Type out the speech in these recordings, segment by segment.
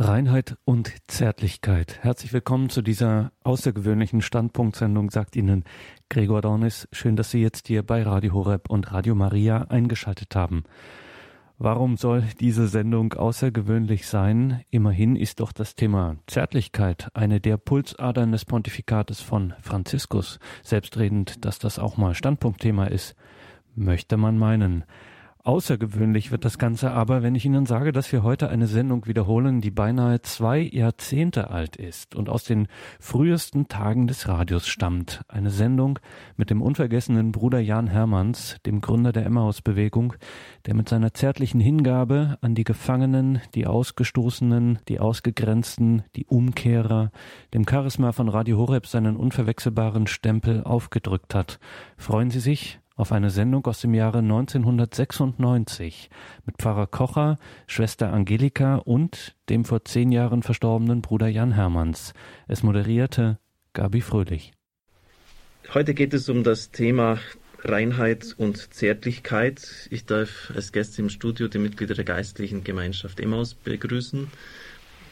Reinheit und Zärtlichkeit. Herzlich willkommen zu dieser außergewöhnlichen Standpunktsendung, sagt Ihnen Gregor Dornis. Schön, dass Sie jetzt hier bei Radio Horeb und Radio Maria eingeschaltet haben. Warum soll diese Sendung außergewöhnlich sein? Immerhin ist doch das Thema Zärtlichkeit eine der Pulsadern des Pontifikates von Franziskus. Selbstredend, dass das auch mal Standpunktthema ist, möchte man meinen. Außergewöhnlich wird das Ganze aber, wenn ich Ihnen sage, dass wir heute eine Sendung wiederholen, die beinahe zwei Jahrzehnte alt ist und aus den frühesten Tagen des Radios stammt. Eine Sendung mit dem unvergessenen Bruder Jan Hermanns, dem Gründer der Emmaus-Bewegung, der mit seiner zärtlichen Hingabe an die Gefangenen, die Ausgestoßenen, die Ausgegrenzten, die Umkehrer, dem Charisma von Radio Horeb seinen unverwechselbaren Stempel aufgedrückt hat. Freuen Sie sich auf eine Sendung aus dem Jahre 1996 mit Pfarrer Kocher, Schwester Angelika und dem vor zehn Jahren verstorbenen Bruder Jan Hermanns. Es moderierte Gabi Fröhlich. Heute geht es um das Thema Reinheit und Zärtlichkeit. Ich darf als Gäste im Studio die Mitglieder der geistlichen Gemeinschaft Emmaus begrüßen,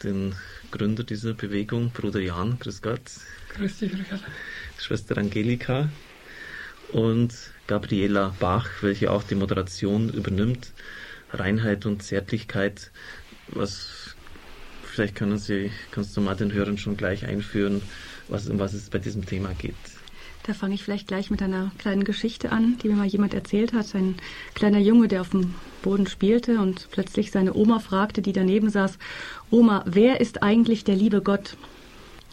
den Gründer dieser Bewegung, Bruder Jan, grüß Gott. Grüß dich, Richard. Schwester Angelika und Gabriela Bach, welche auch die Moderation übernimmt. Reinheit und Zärtlichkeit, was vielleicht können Sie, kannst du mal den Hörern schon gleich einführen, was, um was es bei diesem Thema geht. Da fange ich vielleicht gleich mit einer kleinen Geschichte an, die mir mal jemand erzählt hat. Ein kleiner Junge, der auf dem Boden spielte und plötzlich seine Oma fragte, die daneben saß, Oma, wer ist eigentlich der liebe Gott?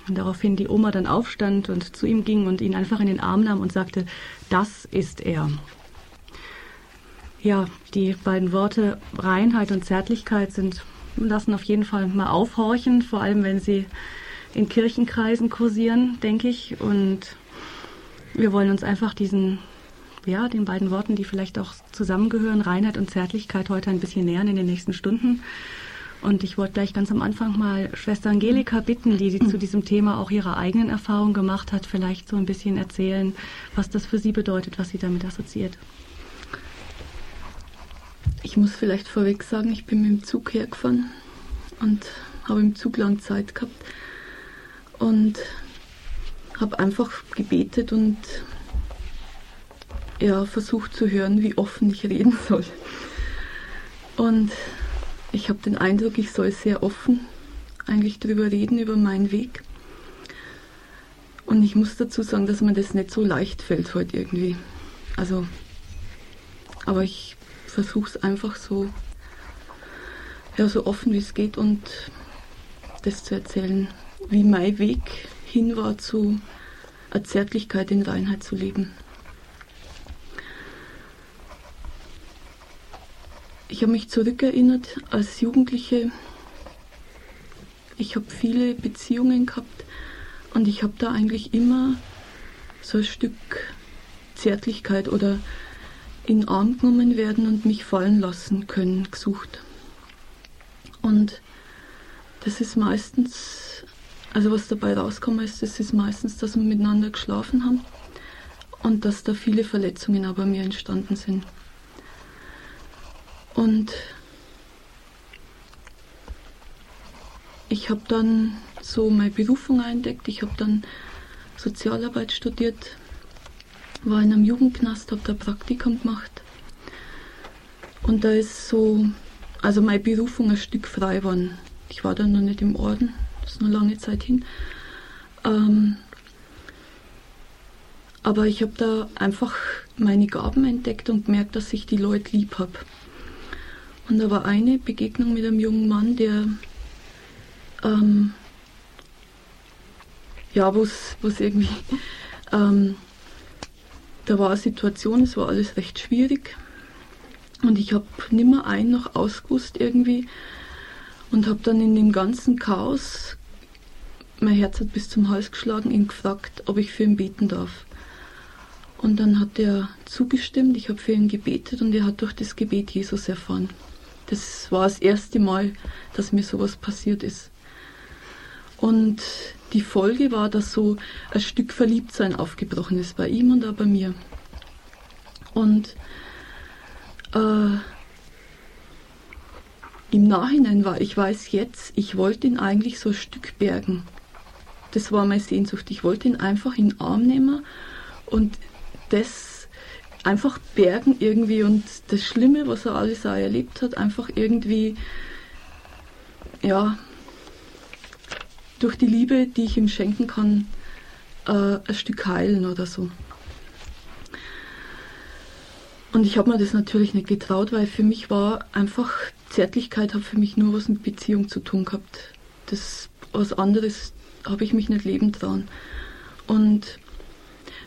Und daraufhin die Oma dann aufstand und zu ihm ging und ihn einfach in den Arm nahm und sagte, das ist er. Ja, die beiden Worte Reinheit und Zärtlichkeit sind, lassen auf jeden Fall mal aufhorchen, vor allem wenn sie in Kirchenkreisen kursieren, denke ich. Und wir wollen uns einfach diesen, ja, den beiden Worten, die vielleicht auch zusammengehören, Reinheit und Zärtlichkeit, heute ein bisschen nähern in den nächsten Stunden. Und ich wollte gleich ganz am Anfang mal Schwester Angelika bitten, die sie zu diesem Thema auch ihre eigenen Erfahrungen gemacht hat, vielleicht so ein bisschen erzählen, was das für sie bedeutet, was sie damit assoziiert. Ich muss vielleicht vorweg sagen, ich bin mit dem Zug hergefahren und habe im Zug lang Zeit gehabt und habe einfach gebetet und ja, versucht zu hören, wie offen ich reden soll. Und ich habe den Eindruck, ich soll sehr offen eigentlich darüber reden, über meinen Weg. Und ich muss dazu sagen, dass mir das nicht so leicht fällt heute irgendwie. Also, aber ich versuche es einfach so, ja, so offen wie es geht und das zu erzählen, wie mein Weg hin war zu einer Zärtlichkeit in Reinheit zu leben. Ich habe mich zurückerinnert als Jugendliche. Ich habe viele Beziehungen gehabt und ich habe da eigentlich immer so ein Stück Zärtlichkeit oder in Arm genommen werden und mich fallen lassen können gesucht. Und das ist meistens, also was dabei rauskommt, ist, das ist meistens, dass wir miteinander geschlafen haben und dass da viele Verletzungen aber mir entstanden sind. Und ich habe dann so meine Berufung entdeckt. Ich habe dann Sozialarbeit studiert, war in einem Jugendknast, habe da Praktikum gemacht. Und da ist so, also meine Berufung ein Stück frei geworden. Ich war dann noch nicht im Orden, das ist noch lange Zeit hin. Ähm, aber ich habe da einfach meine Gaben entdeckt und gemerkt, dass ich die Leute lieb habe. Und da war eine Begegnung mit einem jungen Mann, der ähm, ja, wo es irgendwie, ähm, da war eine Situation, es war alles recht schwierig und ich habe nimmer ein noch ausgewusst irgendwie und habe dann in dem ganzen Chaos, mein Herz hat bis zum Hals geschlagen, ihn gefragt, ob ich für ihn beten darf. Und dann hat er zugestimmt, ich habe für ihn gebetet und er hat durch das Gebet Jesus erfahren. Das war das erste Mal, dass mir sowas passiert ist. Und die Folge war, dass so ein Stück Verliebtsein aufgebrochen ist bei ihm und auch bei mir. Und äh, im Nachhinein war, ich weiß jetzt, ich wollte ihn eigentlich so ein Stück bergen. Das war meine Sehnsucht. Ich wollte ihn einfach in den Arm nehmen und das einfach bergen irgendwie und das Schlimme, was er alles auch erlebt hat, einfach irgendwie, ja, durch die Liebe, die ich ihm schenken kann, äh, ein Stück heilen oder so. Und ich habe mir das natürlich nicht getraut, weil für mich war einfach, Zärtlichkeit hat für mich nur was mit Beziehung zu tun gehabt. Das was anderes habe ich mich nicht leben trauen. Und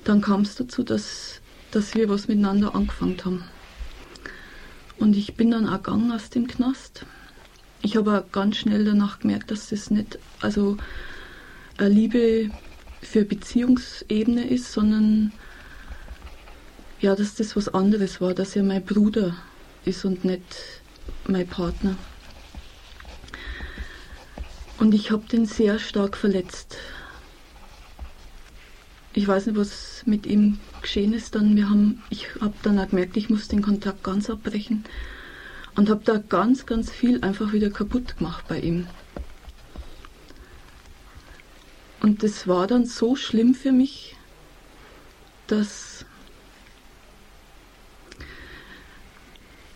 dann kam es dazu, dass, dass wir was miteinander angefangen haben. Und ich bin dann auch gegangen aus dem Knast. Ich habe auch ganz schnell danach gemerkt, dass das nicht, also eine Liebe für Beziehungsebene ist, sondern ja, dass das was anderes war, dass er mein Bruder ist und nicht mein Partner. Und ich habe den sehr stark verletzt. Ich weiß nicht, was mit ihm geschehen ist. Dann wir haben, ich habe dann auch gemerkt, ich muss den Kontakt ganz abbrechen und habe da ganz, ganz viel einfach wieder kaputt gemacht bei ihm. Und das war dann so schlimm für mich, dass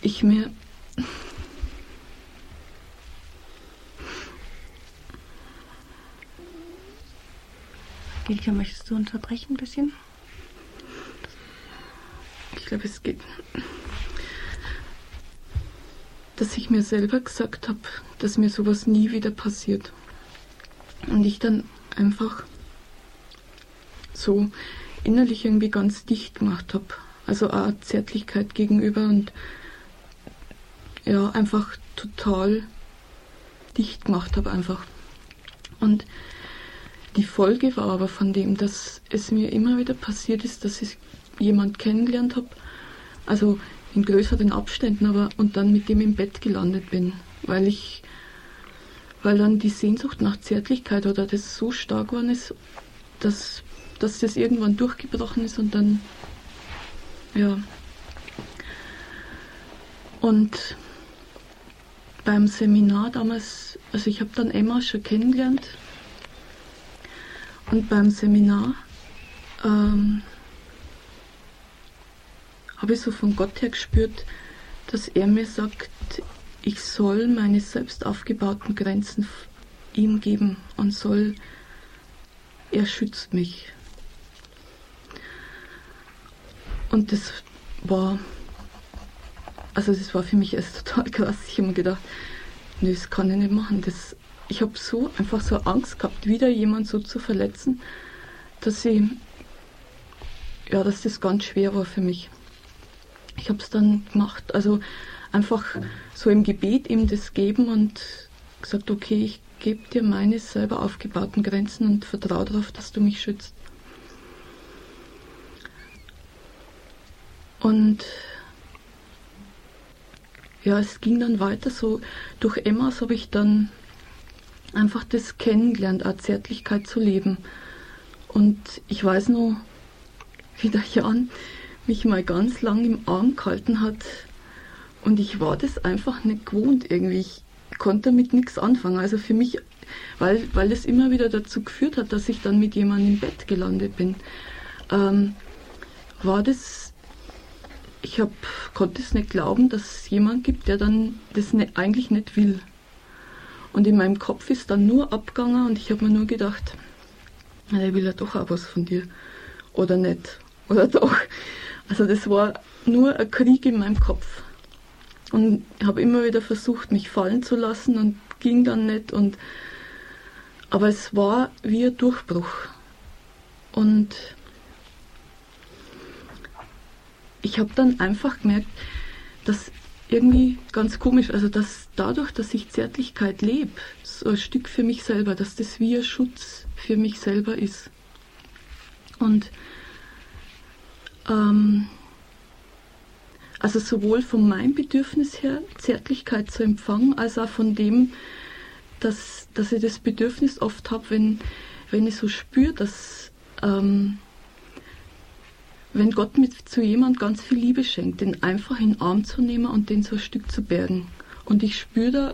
ich mir Angelika, möchtest du unterbrechen ein bisschen? Ich glaube, es geht. Dass ich mir selber gesagt habe, dass mir sowas nie wieder passiert. Und ich dann einfach so innerlich irgendwie ganz dicht gemacht habe. Also auch Zärtlichkeit gegenüber und ja, einfach total dicht gemacht habe einfach. Und die Folge war aber von dem, dass es mir immer wieder passiert ist, dass ich jemand kennengelernt habe, also in größeren Abständen, aber und dann mit dem im Bett gelandet bin, weil ich, weil dann die Sehnsucht nach Zärtlichkeit oder das so stark geworden ist, dass, dass das irgendwann durchgebrochen ist und dann, ja. Und beim Seminar damals, also ich habe dann Emma schon kennengelernt und beim Seminar ähm, habe ich so von Gott her gespürt, dass er mir sagt, ich soll meine selbst aufgebauten Grenzen ihm geben und soll, er schützt mich. Und das war, also das war für mich erst total krass. Ich habe mir gedacht, nö, das kann ich nicht machen. Das, ich habe so einfach so Angst gehabt, wieder jemand so zu verletzen, dass ich, ja, dass das ganz schwer war für mich. Ich habe es dann gemacht, also einfach so im Gebet ihm das geben und gesagt, okay, ich gebe dir meine selber aufgebauten Grenzen und vertraue darauf, dass du mich schützt. Und ja, es ging dann weiter so. Durch Emmas habe ich dann einfach das kennengelernt, auch Zärtlichkeit zu leben. Und ich weiß noch, wie der Jan mich mal ganz lang im Arm gehalten hat. Und ich war das einfach nicht gewohnt irgendwie. Ich konnte damit nichts anfangen. Also für mich, weil, weil es immer wieder dazu geführt hat, dass ich dann mit jemandem im Bett gelandet bin, ähm, war das, ich hab, konnte es nicht glauben, dass es jemand gibt, der dann das nicht, eigentlich nicht will. Und in meinem Kopf ist dann nur abgegangen und ich habe mir nur gedacht, er will ja doch auch was von dir. Oder nicht. Oder doch. Also das war nur ein Krieg in meinem Kopf. Und ich habe immer wieder versucht, mich fallen zu lassen und ging dann nicht. Und aber es war wie ein Durchbruch. Und ich habe dann einfach gemerkt, dass irgendwie ganz komisch. Also dass dadurch, dass ich Zärtlichkeit lebe, so ein Stück für mich selber, dass das wie ein Schutz für mich selber ist. Und ähm, also sowohl von meinem Bedürfnis her, Zärtlichkeit zu empfangen, als auch von dem, dass, dass ich das Bedürfnis oft habe, wenn, wenn ich so spüre, dass ähm, wenn Gott mit zu jemand ganz viel Liebe schenkt, den einfach in den Arm zu nehmen und den so ein Stück zu bergen. Und ich spüre da,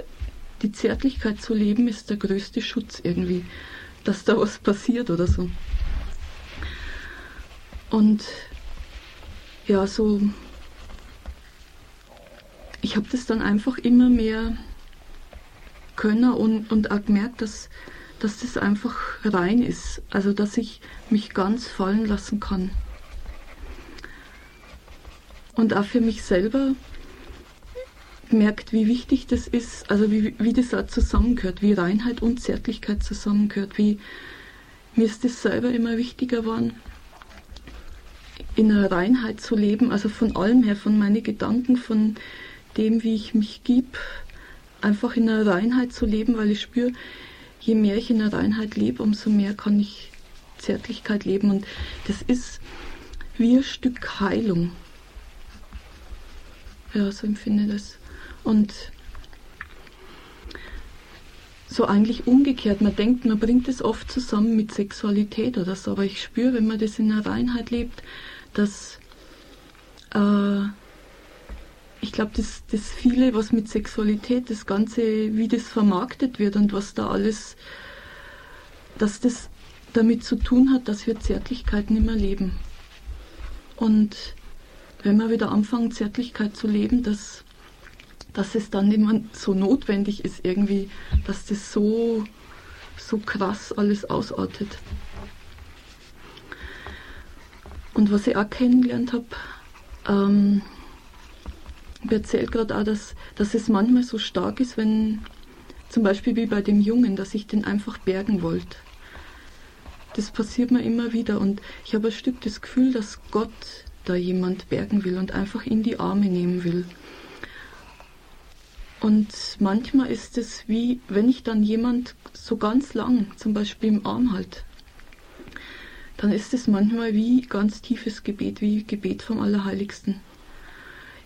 die Zärtlichkeit zu leben ist der größte Schutz irgendwie, dass da was passiert oder so. Und ja, so, ich habe das dann einfach immer mehr können und, und auch gemerkt, dass, dass das einfach rein ist. Also, dass ich mich ganz fallen lassen kann. Und auch für mich selber merkt, wie wichtig das ist, also wie, wie das auch zusammengehört, wie Reinheit und Zärtlichkeit zusammengehört, wie mir ist das selber immer wichtiger geworden, in einer Reinheit zu leben, also von allem her, von meinen Gedanken, von dem, wie ich mich gebe, einfach in einer Reinheit zu leben, weil ich spüre, je mehr ich in der Reinheit lebe, umso mehr kann ich Zärtlichkeit leben. Und das ist wie ein Stück Heilung. Ja, so empfinde ich das. Und so eigentlich umgekehrt. Man denkt, man bringt es oft zusammen mit Sexualität oder so, aber ich spüre, wenn man das in der Reinheit lebt, dass äh, ich glaube, das, das viele, was mit Sexualität, das Ganze, wie das vermarktet wird und was da alles, dass das damit zu tun hat, dass wir Zärtlichkeit nicht mehr leben. Und wenn wir wieder anfangen, Zärtlichkeit zu leben, dass, dass es dann mehr so notwendig ist, irgendwie, dass das so, so krass alles ausartet. Und was ich auch kennengelernt habe, ähm, ich erzählt gerade auch, dass, dass es manchmal so stark ist, wenn zum Beispiel wie bei dem Jungen, dass ich den einfach bergen wollte. Das passiert mir immer wieder und ich habe ein Stück das Gefühl, dass Gott da jemand bergen will und einfach in die Arme nehmen will. Und manchmal ist es wie, wenn ich dann jemand so ganz lang, zum Beispiel im Arm halt, dann ist es manchmal wie ganz tiefes Gebet, wie Gebet vom Allerheiligsten.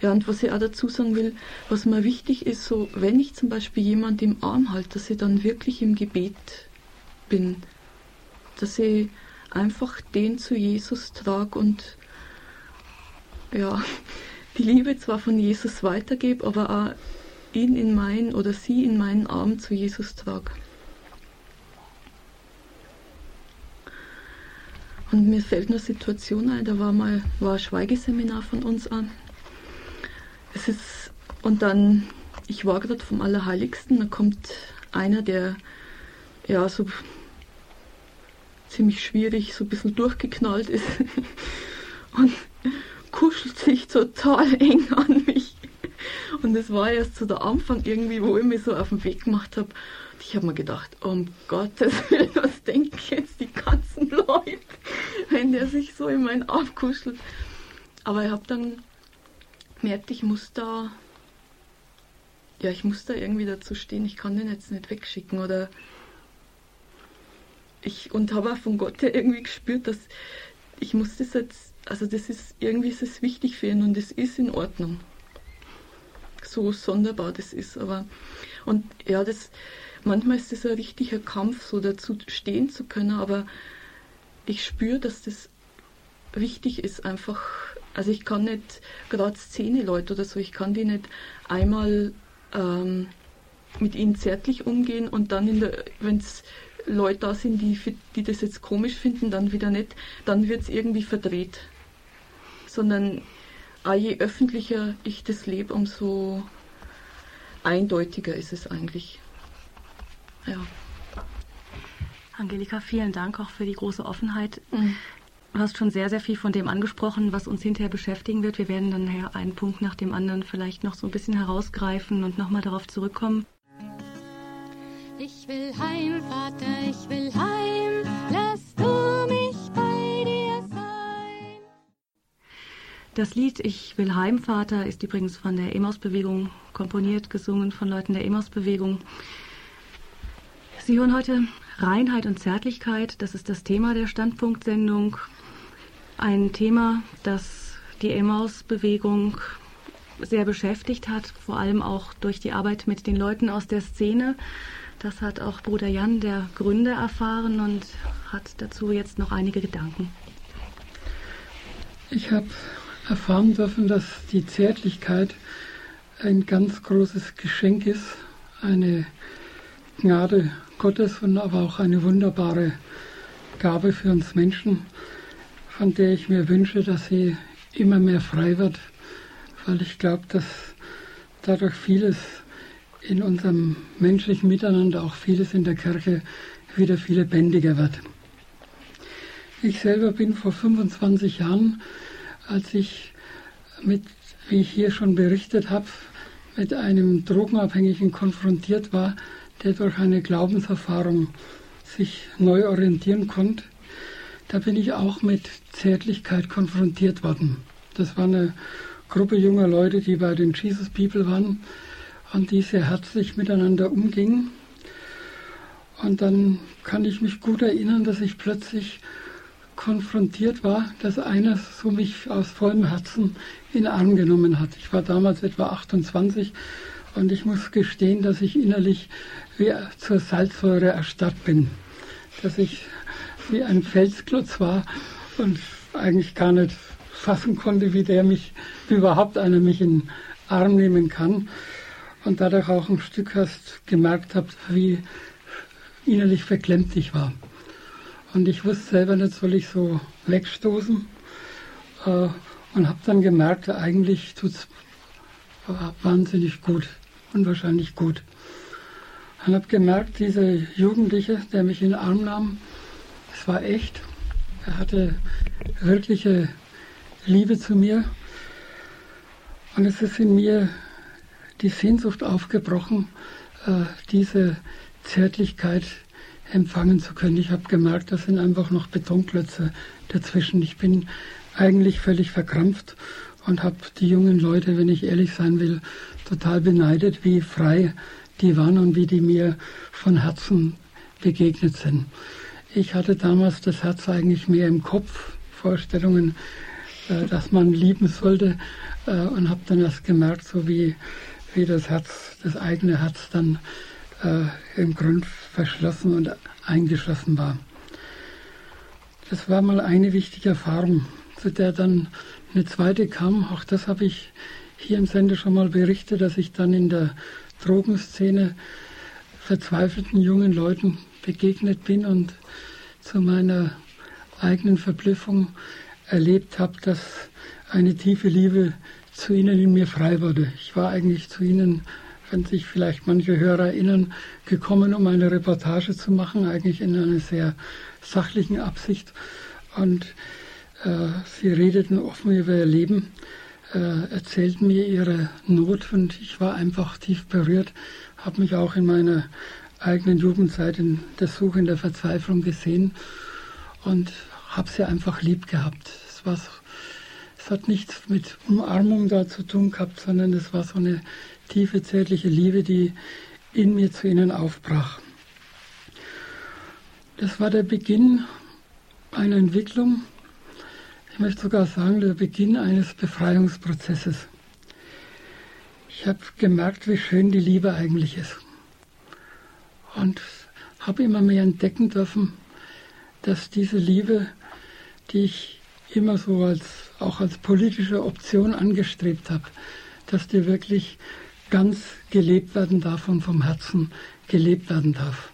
Ja, und was ich auch dazu sagen will, was mir wichtig ist, so, wenn ich zum Beispiel jemand im Arm halte, dass ich dann wirklich im Gebet bin. Dass ich einfach den zu Jesus trage und ja, die Liebe zwar von Jesus weitergebe, aber auch ihn in meinen oder sie in meinen Arm zu Jesus trage. Und mir fällt eine Situation ein, da war mal war ein Schweigeseminar von uns an es ist, und dann, ich war gerade vom Allerheiligsten, da kommt einer, der ja so ziemlich schwierig, so ein bisschen durchgeknallt ist und kuschelt sich total eng an mich. Und es war erst so der Anfang irgendwie, wo ich mich so auf den Weg gemacht habe. Ich habe mir gedacht, um Gottes Willen, was denken jetzt die ganzen Leute, wenn der sich so in meinen Arm kuschelt. Aber ich habe dann gemerkt, ich muss da, ja, ich muss da irgendwie dazu stehen, ich kann den jetzt nicht wegschicken oder ich, und habe auch von Gott her irgendwie gespürt, dass ich muss das jetzt, also das ist, irgendwie ist es wichtig für ihn und es ist in Ordnung. So sonderbar das ist, aber, und ja, das, manchmal ist das ein richtiger Kampf, so dazu stehen zu können, aber ich spüre, dass das wichtig ist, einfach also ich kann nicht, gerade Szene-Leute oder so, ich kann die nicht einmal ähm, mit ihnen zärtlich umgehen und dann, wenn es Leute da sind, die, die das jetzt komisch finden, dann wieder nicht, dann wird es irgendwie verdreht. Sondern je öffentlicher ich das lebe, umso eindeutiger ist es eigentlich. Ja. Angelika, vielen Dank auch für die große Offenheit. Mhm. Du hast schon sehr, sehr viel von dem angesprochen, was uns hinterher beschäftigen wird. Wir werden dann nachher einen Punkt nach dem anderen vielleicht noch so ein bisschen herausgreifen und nochmal darauf zurückkommen. Ich will heim, Vater, ich will heim, lass Das Lied Ich will heim, Vater ist übrigens von der Emaus-Bewegung komponiert, gesungen von Leuten der Emaus-Bewegung. Sie hören heute Reinheit und Zärtlichkeit, das ist das Thema der Standpunktsendung. Ein Thema, das die Emmaus-Bewegung sehr beschäftigt hat, vor allem auch durch die Arbeit mit den Leuten aus der Szene. Das hat auch Bruder Jan, der Gründer, erfahren und hat dazu jetzt noch einige Gedanken. Ich habe erfahren dürfen, dass die Zärtlichkeit ein ganz großes Geschenk ist, eine Gnade Gottes und aber auch eine wunderbare Gabe für uns Menschen, von der ich mir wünsche, dass sie immer mehr frei wird, weil ich glaube, dass dadurch vieles in unserem menschlichen Miteinander, auch vieles in der Kirche, wieder viel lebendiger wird. Ich selber bin vor 25 Jahren, als ich mit, wie ich hier schon berichtet habe, mit einem Drogenabhängigen konfrontiert war, der durch eine Glaubenserfahrung sich neu orientieren konnte, da bin ich auch mit Zärtlichkeit konfrontiert worden. Das war eine Gruppe junger Leute, die bei den Jesus People waren und die sehr herzlich miteinander umgingen. Und dann kann ich mich gut erinnern, dass ich plötzlich konfrontiert war, dass einer so mich aus vollem Herzen in Arm genommen hat. Ich war damals etwa 28 und ich muss gestehen, dass ich innerlich wie zur Salzsäure erstarrt bin. Dass ich wie ein Felsklotz war und eigentlich gar nicht fassen konnte, wie der mich, wie überhaupt einer mich in Arm nehmen kann. Und dadurch auch ein Stück erst gemerkt habe, wie innerlich verklemmt ich war. Und ich wusste selber nicht, soll ich so wegstoßen. Äh, und habe dann gemerkt, eigentlich tut es wahnsinnig gut, unwahrscheinlich gut. Und habe gemerkt, dieser Jugendliche, der mich in den Arm nahm, es war echt. Er hatte wirkliche Liebe zu mir. Und es ist in mir die Sehnsucht aufgebrochen, äh, diese Zärtlichkeit empfangen zu können. Ich habe gemerkt, da sind einfach noch Betonklötze dazwischen. Ich bin eigentlich völlig verkrampft und habe die jungen Leute, wenn ich ehrlich sein will, total beneidet, wie frei die waren und wie die mir von Herzen begegnet sind. Ich hatte damals das Herz eigentlich mehr im Kopf, Vorstellungen, äh, dass man lieben sollte äh, und habe dann erst gemerkt, so wie, wie das Herz, das eigene Herz dann äh, im Grund verschlossen und eingeschlossen war. Das war mal eine wichtige Erfahrung, zu der dann eine zweite kam. Auch das habe ich hier im Sender schon mal berichtet, dass ich dann in der Drogenszene verzweifelten jungen Leuten begegnet bin und zu meiner eigenen Verblüffung erlebt habe, dass eine tiefe Liebe zu ihnen in mir frei wurde. Ich war eigentlich zu ihnen, wenn sich vielleicht manche Hörer erinnern, gekommen, um eine Reportage zu machen, eigentlich in einer sehr sachlichen Absicht. Und äh, sie redeten offen über ihr Leben, äh, erzählten mir ihre Not und ich war einfach tief berührt, habe mich auch in meiner eigenen Jugendzeit in der Suche, in der Verzweiflung gesehen und habe sie einfach lieb gehabt. Es, war so, es hat nichts mit Umarmung da zu tun gehabt, sondern es war so eine tiefe, zärtliche Liebe, die in mir zu ihnen aufbrach. Das war der Beginn einer Entwicklung, ich möchte sogar sagen, der Beginn eines Befreiungsprozesses. Ich habe gemerkt, wie schön die Liebe eigentlich ist. Und habe immer mehr entdecken dürfen, dass diese Liebe, die ich immer so als, auch als politische Option angestrebt habe, dass die wirklich ganz gelebt werden darf und vom Herzen gelebt werden darf.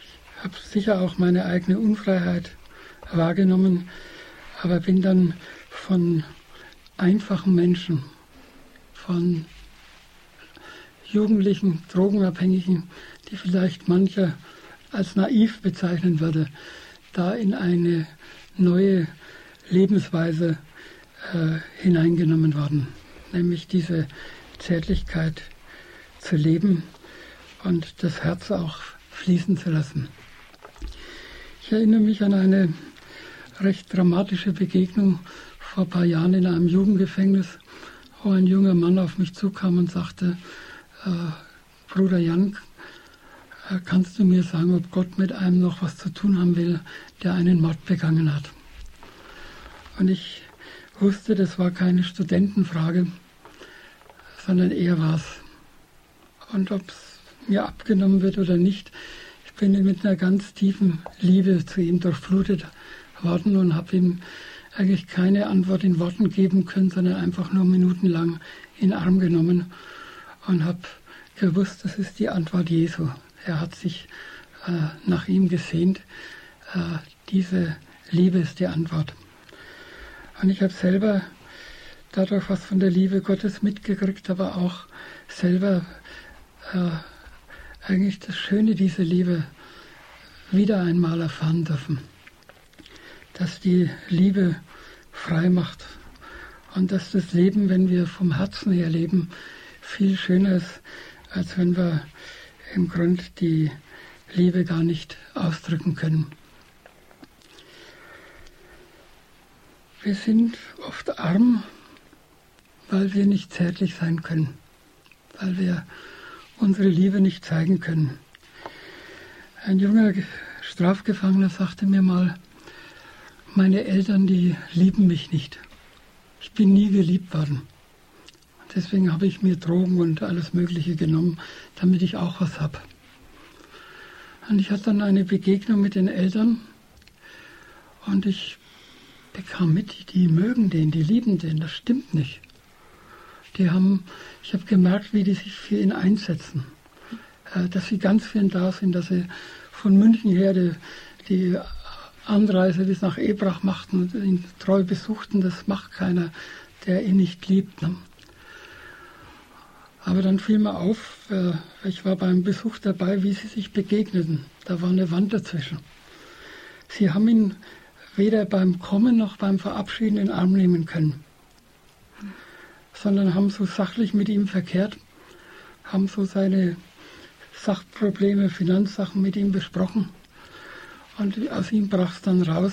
Ich habe sicher auch meine eigene Unfreiheit wahrgenommen, aber bin dann von einfachen Menschen, von Jugendlichen, Drogenabhängigen, die vielleicht mancher als naiv bezeichnen würde, da in eine neue Lebensweise äh, hineingenommen worden, nämlich diese Zärtlichkeit zu leben und das Herz auch fließen zu lassen. Ich erinnere mich an eine recht dramatische Begegnung vor ein paar Jahren in einem Jugendgefängnis, wo ein junger Mann auf mich zukam und sagte, äh, Bruder Jan, äh, kannst du mir sagen, ob Gott mit einem noch was zu tun haben will, der einen Mord begangen hat? Und ich wusste, das war keine Studentenfrage, sondern eher was. Und ob es mir abgenommen wird oder nicht, ich bin mit einer ganz tiefen Liebe zu ihm durchflutet worden und habe ihm eigentlich keine Antwort in Worten geben können, sondern einfach nur minutenlang in den Arm genommen und habe gewusst, das ist die Antwort Jesu. Er hat sich äh, nach ihm gesehnt. Äh, diese Liebe ist die Antwort. Und ich habe selber dadurch was von der Liebe Gottes mitgekriegt, aber auch selber äh, eigentlich das Schöne dieser Liebe wieder einmal erfahren dürfen. Dass die Liebe frei macht und dass das Leben, wenn wir vom Herzen her leben, viel schöner ist, als wenn wir im Grund die Liebe gar nicht ausdrücken können. Wir sind oft arm, weil wir nicht zärtlich sein können, weil wir unsere Liebe nicht zeigen können. Ein junger Strafgefangener sagte mir mal, meine Eltern, die lieben mich nicht. Ich bin nie geliebt worden. Deswegen habe ich mir Drogen und alles Mögliche genommen, damit ich auch was habe. Und ich hatte dann eine Begegnung mit den Eltern und ich bekam mit, die mögen den, die lieben den, das stimmt nicht. Die haben, ich habe gemerkt, wie die sich für ihn einsetzen, äh, dass sie ganz für ihn da sind, dass sie von München her die, die Anreise bis nach Ebrach machten und ihn treu besuchten, das macht keiner, der ihn nicht liebt. Ne? Aber dann fiel mir auf, äh, ich war beim Besuch dabei, wie sie sich begegneten. Da war eine Wand dazwischen. Sie haben ihn weder beim Kommen noch beim Verabschieden in den Arm nehmen können, sondern haben so sachlich mit ihm verkehrt, haben so seine Sachprobleme, Finanzsachen mit ihm besprochen. Und aus ihm brach es dann raus,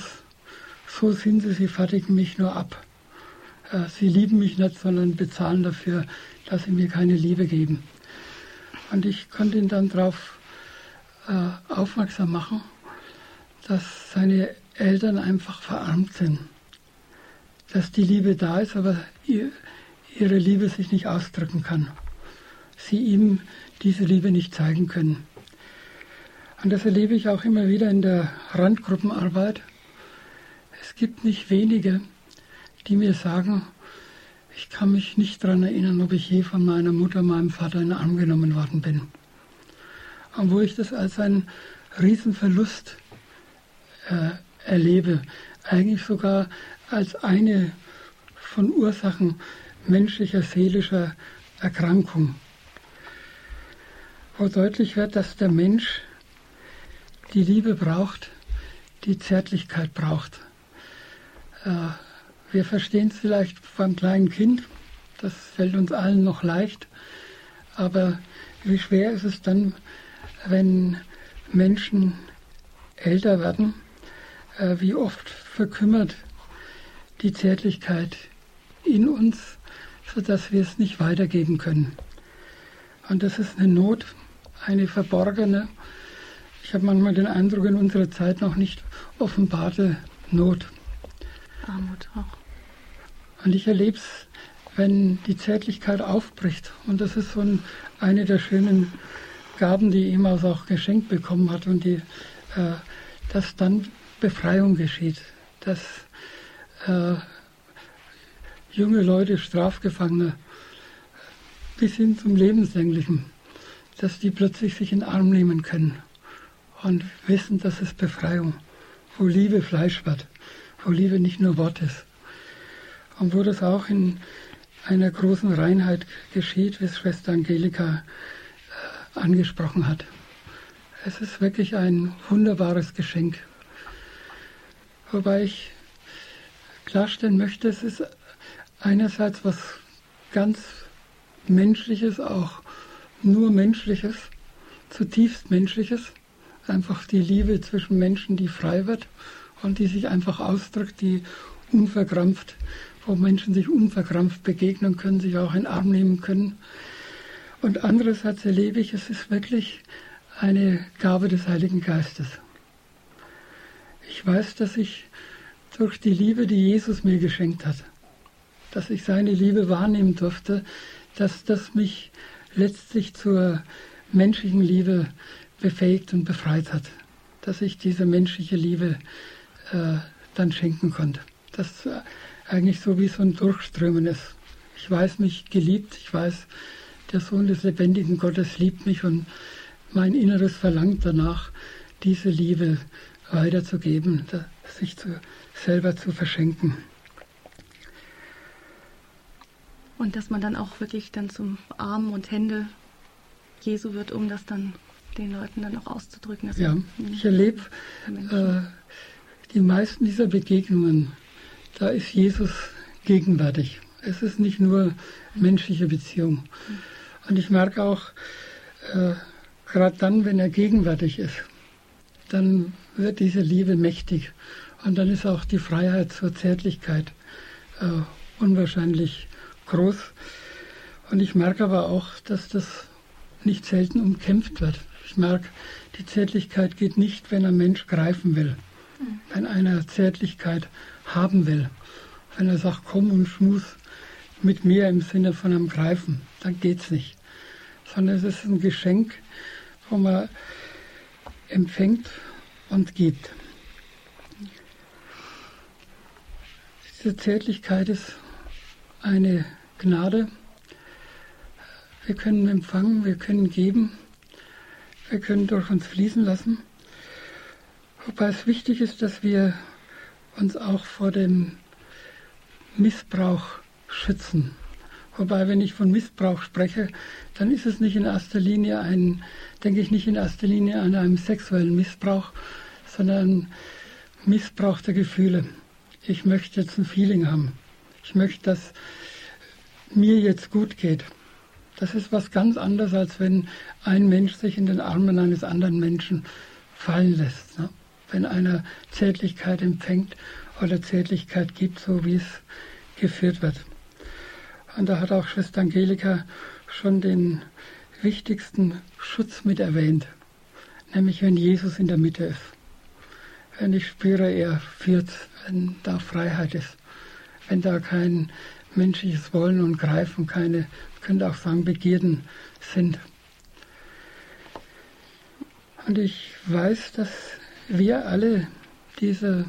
so sind sie, sie fertigen mich nur ab. Äh, sie lieben mich nicht, sondern bezahlen dafür, dass sie mir keine Liebe geben. Und ich konnte ihn dann darauf äh, aufmerksam machen, dass seine Eltern einfach verarmt sind. Dass die Liebe da ist, aber ihre Liebe sich nicht ausdrücken kann. Sie ihm diese Liebe nicht zeigen können. Und das erlebe ich auch immer wieder in der Randgruppenarbeit. Es gibt nicht wenige, die mir sagen, ich kann mich nicht daran erinnern, ob ich je von meiner Mutter, meinem Vater in den Arm genommen worden bin. Und wo ich das als einen Riesenverlust äh, erlebe, eigentlich sogar als eine von Ursachen menschlicher, seelischer Erkrankung, wo deutlich wird, dass der Mensch die Liebe braucht, die Zärtlichkeit braucht. Äh, wir verstehen es vielleicht beim kleinen Kind, das fällt uns allen noch leicht, aber wie schwer ist es dann, wenn Menschen älter werden, äh, wie oft verkümmert die Zärtlichkeit in uns, sodass wir es nicht weitergeben können. Und das ist eine Not, eine verborgene, ich habe manchmal den Eindruck, in unserer Zeit noch nicht offenbarte Not. Armut auch. Und ich erlebe es, wenn die Zärtlichkeit aufbricht. Und das ist so ein, eine der schönen Gaben, die Emaus auch geschenkt bekommen hat. Und die, äh, dass dann Befreiung geschieht. Dass äh, junge Leute, Strafgefangene, bis hin zum Lebenslänglichen, dass die plötzlich sich in den Arm nehmen können und wissen, das ist Befreiung, wo Liebe Fleisch wird, wo Liebe nicht nur Wort ist und wo das auch in einer großen Reinheit geschieht, wie es Schwester Angelika äh, angesprochen hat. Es ist wirklich ein wunderbares Geschenk. Wobei ich klarstellen möchte, es ist einerseits was ganz Menschliches, auch nur Menschliches, zutiefst Menschliches, einfach die Liebe zwischen Menschen, die frei wird und die sich einfach ausdrückt, die unverkrampft wo Menschen sich unverkrampft begegnen können, sich auch in den Arm nehmen können. Und andererseits erlebe ich, es ist wirklich eine Gabe des Heiligen Geistes. Ich weiß, dass ich durch die Liebe, die Jesus mir geschenkt hat, dass ich seine Liebe wahrnehmen durfte, dass das mich letztlich zur menschlichen Liebe befähigt und befreit hat, dass ich diese menschliche Liebe äh, dann schenken konnte. Das ist eigentlich so wie so ein Durchströmen ist. Ich weiß mich geliebt, ich weiß, der Sohn des lebendigen Gottes liebt mich und mein Inneres verlangt danach, diese Liebe weiterzugeben, sich zu, selber zu verschenken. Und dass man dann auch wirklich dann zum Arm und Hände Jesu wird, um das dann den Leuten dann auch auszudrücken. ja, ich erlebe äh, die meisten dieser Begegnungen, da ist Jesus gegenwärtig. Es ist nicht nur menschliche Beziehung. Und ich merke auch, äh, gerade dann, wenn er gegenwärtig ist, dann wird diese Liebe mächtig. Und dann ist auch die Freiheit zur Zärtlichkeit äh, unwahrscheinlich groß. Und ich merke aber auch, dass das nicht selten umkämpft wird. Ich merke, die Zärtlichkeit geht nicht, wenn ein Mensch greifen will, wenn einer Zärtlichkeit haben will, wenn er sagt, komm und schmus mit mir im Sinne von einem Greifen, dann geht's nicht. Sondern es ist ein Geschenk, wo man empfängt und gibt. Diese Zärtlichkeit ist eine Gnade. Wir können empfangen, wir können geben, wir können durch uns fließen lassen. Wobei es wichtig ist, dass wir uns auch vor dem Missbrauch schützen. Wobei, wenn ich von Missbrauch spreche, dann ist es nicht in erster Linie ein, denke ich nicht in erster Linie an einem sexuellen Missbrauch, sondern Missbrauch der Gefühle. Ich möchte jetzt ein Feeling haben. Ich möchte, dass mir jetzt gut geht. Das ist was ganz anderes, als wenn ein Mensch sich in den Armen eines anderen Menschen fallen lässt. Ne? Wenn einer Zärtlichkeit empfängt oder Zärtlichkeit gibt, so wie es geführt wird. Und da hat auch Schwester Angelika schon den wichtigsten Schutz mit erwähnt, nämlich wenn Jesus in der Mitte ist. Wenn ich spüre, er führt, wenn da Freiheit ist, wenn da kein menschliches Wollen und Greifen, keine, man könnte auch sagen, Begierden sind. Und ich weiß, dass wir alle diese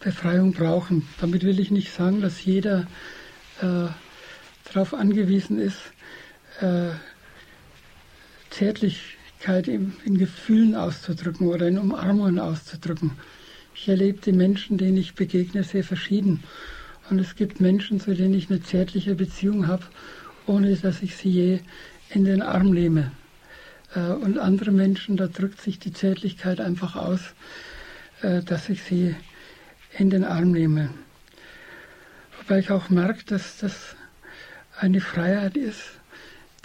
Befreiung brauchen. Damit will ich nicht sagen, dass jeder äh, darauf angewiesen ist, äh, Zärtlichkeit in, in, Gefühlen auszudrücken oder in Umarmungen auszudrücken. Ich erlebe die Menschen, denen ich begegne, sehr verschieden. Und es gibt Menschen, zu denen ich eine zärtliche Beziehung habe, ohne dass ich sie je in den Arm nehme. Äh, und andere Menschen, da drückt sich die Zärtlichkeit einfach aus, äh, dass ich sie in den Arm nehme. Wobei ich auch merke, dass das eine Freiheit ist,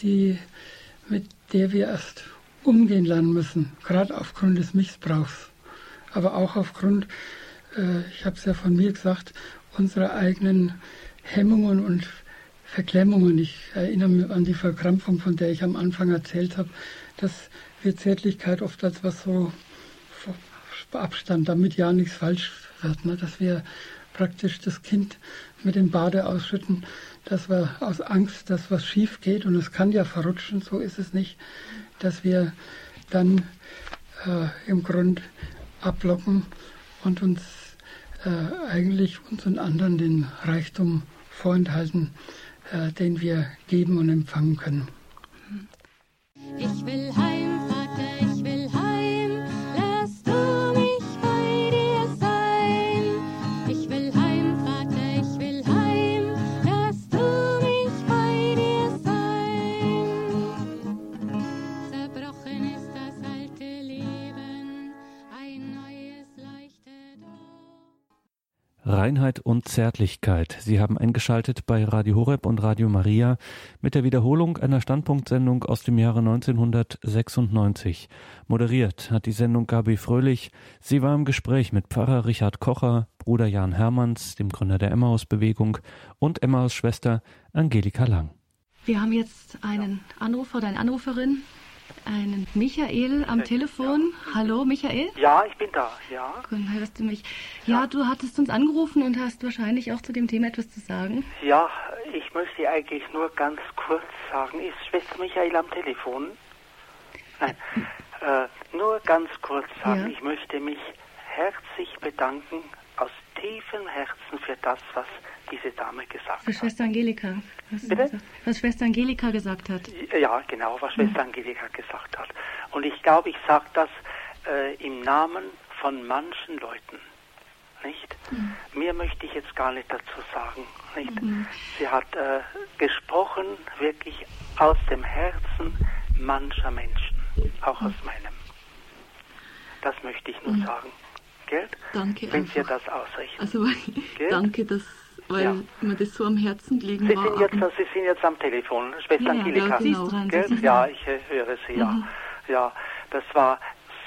die, mit der wir erst umgehen lernen müssen, gerade aufgrund des Missbrauchs, aber auch aufgrund, äh, ich habe es ja von mir gesagt, unserer eigenen Hemmungen und Verklemmungen. Ich erinnere mich an die Verkrampfung, von der ich am Anfang erzählt habe, dass wir Zärtlichkeit oft als was so Abstand, damit ja nichts falsch wird, ne? dass wir praktisch das Kind mit dem Bade ausschütten, dass wir aus Angst, dass was schief geht und es kann ja verrutschen, so ist es nicht, dass wir dann äh, im Grund ablocken und uns äh, eigentlich uns und anderen den Reichtum vorenthalten, äh, den wir geben und empfangen können. Ich will heim. Reinheit und Zärtlichkeit. Sie haben eingeschaltet bei Radio Horeb und Radio Maria mit der Wiederholung einer Standpunktsendung aus dem Jahre 1996. Moderiert hat die Sendung Gabi Fröhlich. Sie war im Gespräch mit Pfarrer Richard Kocher, Bruder Jan Hermanns, dem Gründer der Emmaus-Bewegung und Emmaus Schwester Angelika Lang. Wir haben jetzt einen Anrufer oder eine Anruferin einen Michael am Telefon. Hallo, Michael? Ja, ich bin da, ja. Hörst du mich? Ja, ja, du hattest uns angerufen und hast wahrscheinlich auch zu dem Thema etwas zu sagen. Ja, ich möchte eigentlich nur ganz kurz sagen, ist Schwester Michael am Telefon? Nein, äh, nur ganz kurz sagen, ja. ich möchte mich herzlich bedanken aus tiefem Herzen für das, was diese Dame gesagt Für hat. Schwester Angelika. Was, Bitte? was Schwester Angelika gesagt hat. Ja, genau, was Schwester Angelika gesagt hat. Und ich glaube, ich sage das äh, im Namen von manchen Leuten. Nicht? Mir möchte ich jetzt gar nicht dazu sagen. Nicht? Sie hat äh, gesprochen wirklich aus dem Herzen mancher Menschen, auch aus meinem. Das möchte ich nur sagen. Gell? Danke Wenn Sie einfach. das ausrichten. Also danke, dass, weil Ja. mir das so am Herzen gelegen Sie war. sind, jetzt, Sie sind jetzt am Telefon, Schwester Ja, ja, Angelika. Sie ist dran, Ja, ich höre Sie, ja. Mhm. Ja, das war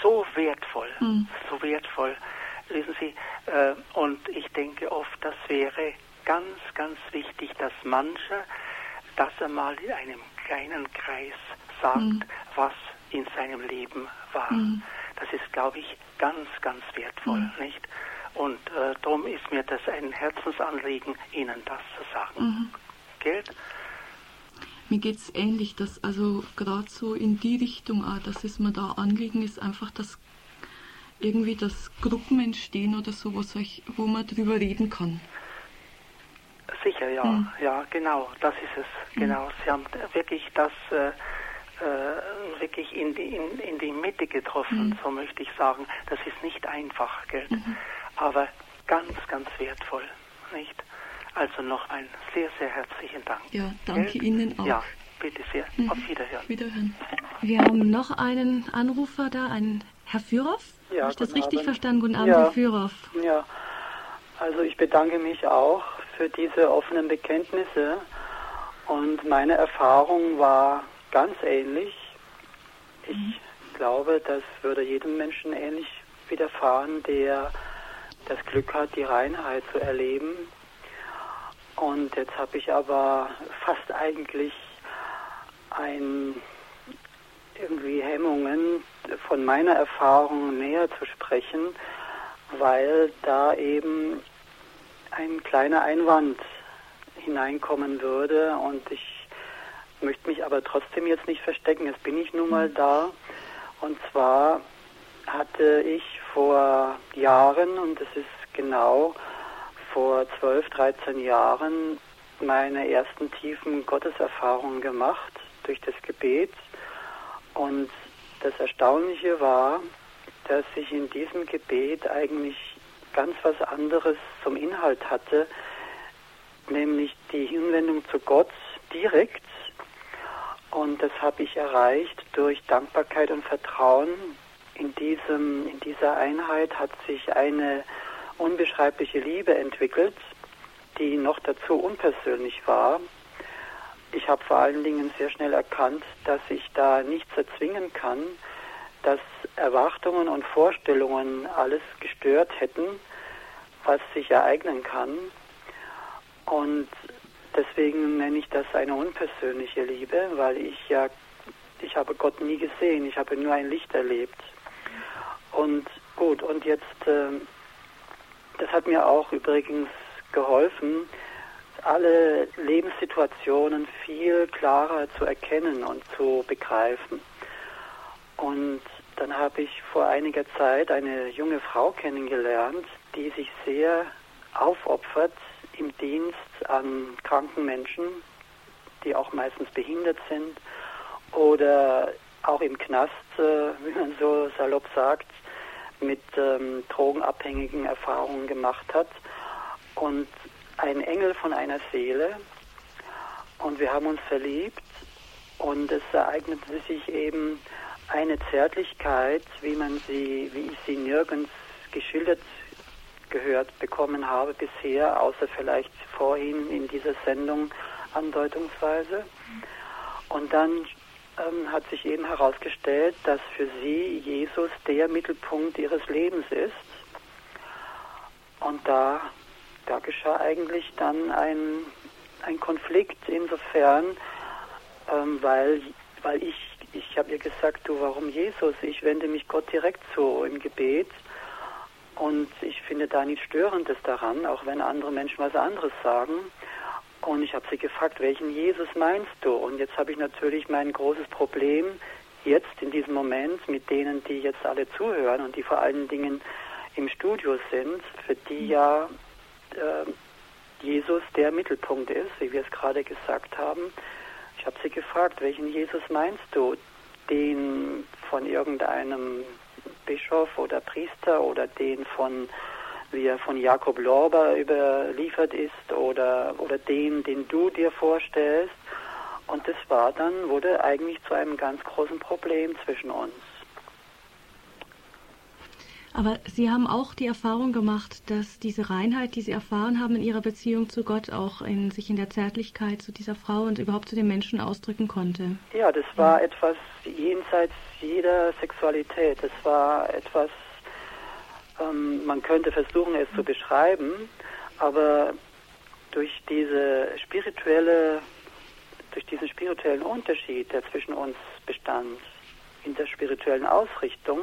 so wertvoll, Mhm. so wertvoll. Wissen Sie, äh, und ich denke oft, das wäre ganz, ganz wichtig, dass mancher das einmal in einem kleinen Kreis sagt, Mhm. was in seinem Leben war. Mhm. Das ist, glaube ich, ganz, ganz wertvoll, Mhm. nicht? Und äh, darum ist mir das ein Herzensanliegen, Ihnen das zu sagen. Mhm. Gell? Mir geht es ähnlich, dass also gerade so in die Richtung auch, dass es mir da anliegen ist, einfach, dass irgendwie das Gruppen entstehen oder so, wo, solch, wo man drüber reden kann. Sicher, ja, Mhm. ja, genau, das ist es, genau. Sie haben wirklich das äh, äh, wirklich in die, in, in die Mitte getroffen, Mhm. so möchte ich sagen. Das ist nicht einfach, gell? Aber ganz, ganz wertvoll, nicht? Also noch ein sehr, sehr herzlichen Dank. Ja, danke gell? Ihnen auch. Ja, bitte sehr. Mhm. Auf Wiederhören. Wiederhören. Wir haben noch einen Anrufer da, einen Herr Führoff. Ja, Habe ich das richtig Abend. verstanden? Guten Abend, Ja. Herr Führoff. Ja, also ich bedanke mich auch für diese offenen Bekenntnisse und meine Erfahrung war ganz ähnlich. Ich glaube, das würde jedem Menschen ähnlich widerfahren, der das Glück hat, die Reinheit zu erleben. Und jetzt habe ich aber fast eigentlich ein irgendwie Hemmungen von meiner Erfahrung näher zu sprechen, weil da eben ein kleiner Einwand hineinkommen würde und ich möchte mich aber trotzdem jetzt nicht verstecken. Jetzt bin ich nun mal da und zwar hatte ich vor Jahren und es ist genau vor 12, 13 Jahren meine ersten tiefen Gotteserfahrungen gemacht durch das Gebet und das Erstaunliche war, dass ich in diesem Gebet eigentlich ganz was anderes zum Inhalt hatte, nämlich die Hinwendung zu Gott direkt. Und das habe ich erreicht durch Dankbarkeit und Vertrauen. In, diesem, in dieser Einheit hat sich eine unbeschreibliche Liebe entwickelt, die noch dazu unpersönlich war. Ich habe vor allen Dingen sehr schnell erkannt, dass ich da nichts erzwingen kann, dass Erwartungen und Vorstellungen alles gestört hätten, was sich ereignen kann. Und deswegen nenne ich das eine unpersönliche Liebe, weil ich ja, ich habe Gott nie gesehen, ich habe nur ein Licht erlebt. Und gut, und jetzt, äh, das hat mir auch übrigens geholfen, alle Lebenssituationen viel klarer zu erkennen und zu begreifen. Und dann habe ich vor einiger Zeit eine junge Frau kennengelernt, die sich sehr aufopfert im Dienst an kranken Menschen, die auch meistens behindert sind oder auch im Knast, äh, wie man so salopp sagt, mit ähm, drogenabhängigen Erfahrungen gemacht hat. Und ein Engel von einer Seele. Und wir haben uns verliebt und es ereignete sich eben eine Zärtlichkeit, wie man sie, wie ich sie nirgends geschildert gehört bekommen habe bisher, außer vielleicht vorhin in dieser Sendung andeutungsweise. Und dann ähm, hat sich eben herausgestellt, dass für sie Jesus der Mittelpunkt ihres Lebens ist. Und da, da geschah eigentlich dann ein, ein Konflikt insofern, ähm, weil, weil ich, ich habe ihr gesagt, du, warum Jesus? Ich wende mich Gott direkt zu im Gebet. Und ich finde da nichts Störendes daran, auch wenn andere Menschen was anderes sagen. Und ich habe sie gefragt, welchen Jesus meinst du? Und jetzt habe ich natürlich mein großes Problem jetzt in diesem Moment mit denen, die jetzt alle zuhören und die vor allen Dingen im Studio sind, für die ja äh, Jesus der Mittelpunkt ist, wie wir es gerade gesagt haben. Ich habe sie gefragt, welchen Jesus meinst du? Den von irgendeinem Bischof oder Priester oder den von wie er von Jakob Lorber überliefert ist oder, oder den, den du dir vorstellst. Und das war dann, wurde eigentlich zu einem ganz großen Problem zwischen uns. Aber Sie haben auch die Erfahrung gemacht, dass diese Reinheit, die Sie erfahren haben in Ihrer Beziehung zu Gott, auch in sich in der Zärtlichkeit zu dieser Frau und überhaupt zu den Menschen ausdrücken konnte. Ja, das war etwas jenseits jeder Sexualität. Das war etwas, ähm, man könnte versuchen, es zu beschreiben, aber durch diese spirituelle, durch diesen spirituellen Unterschied, der zwischen uns bestand, in der spirituellen Ausrichtung,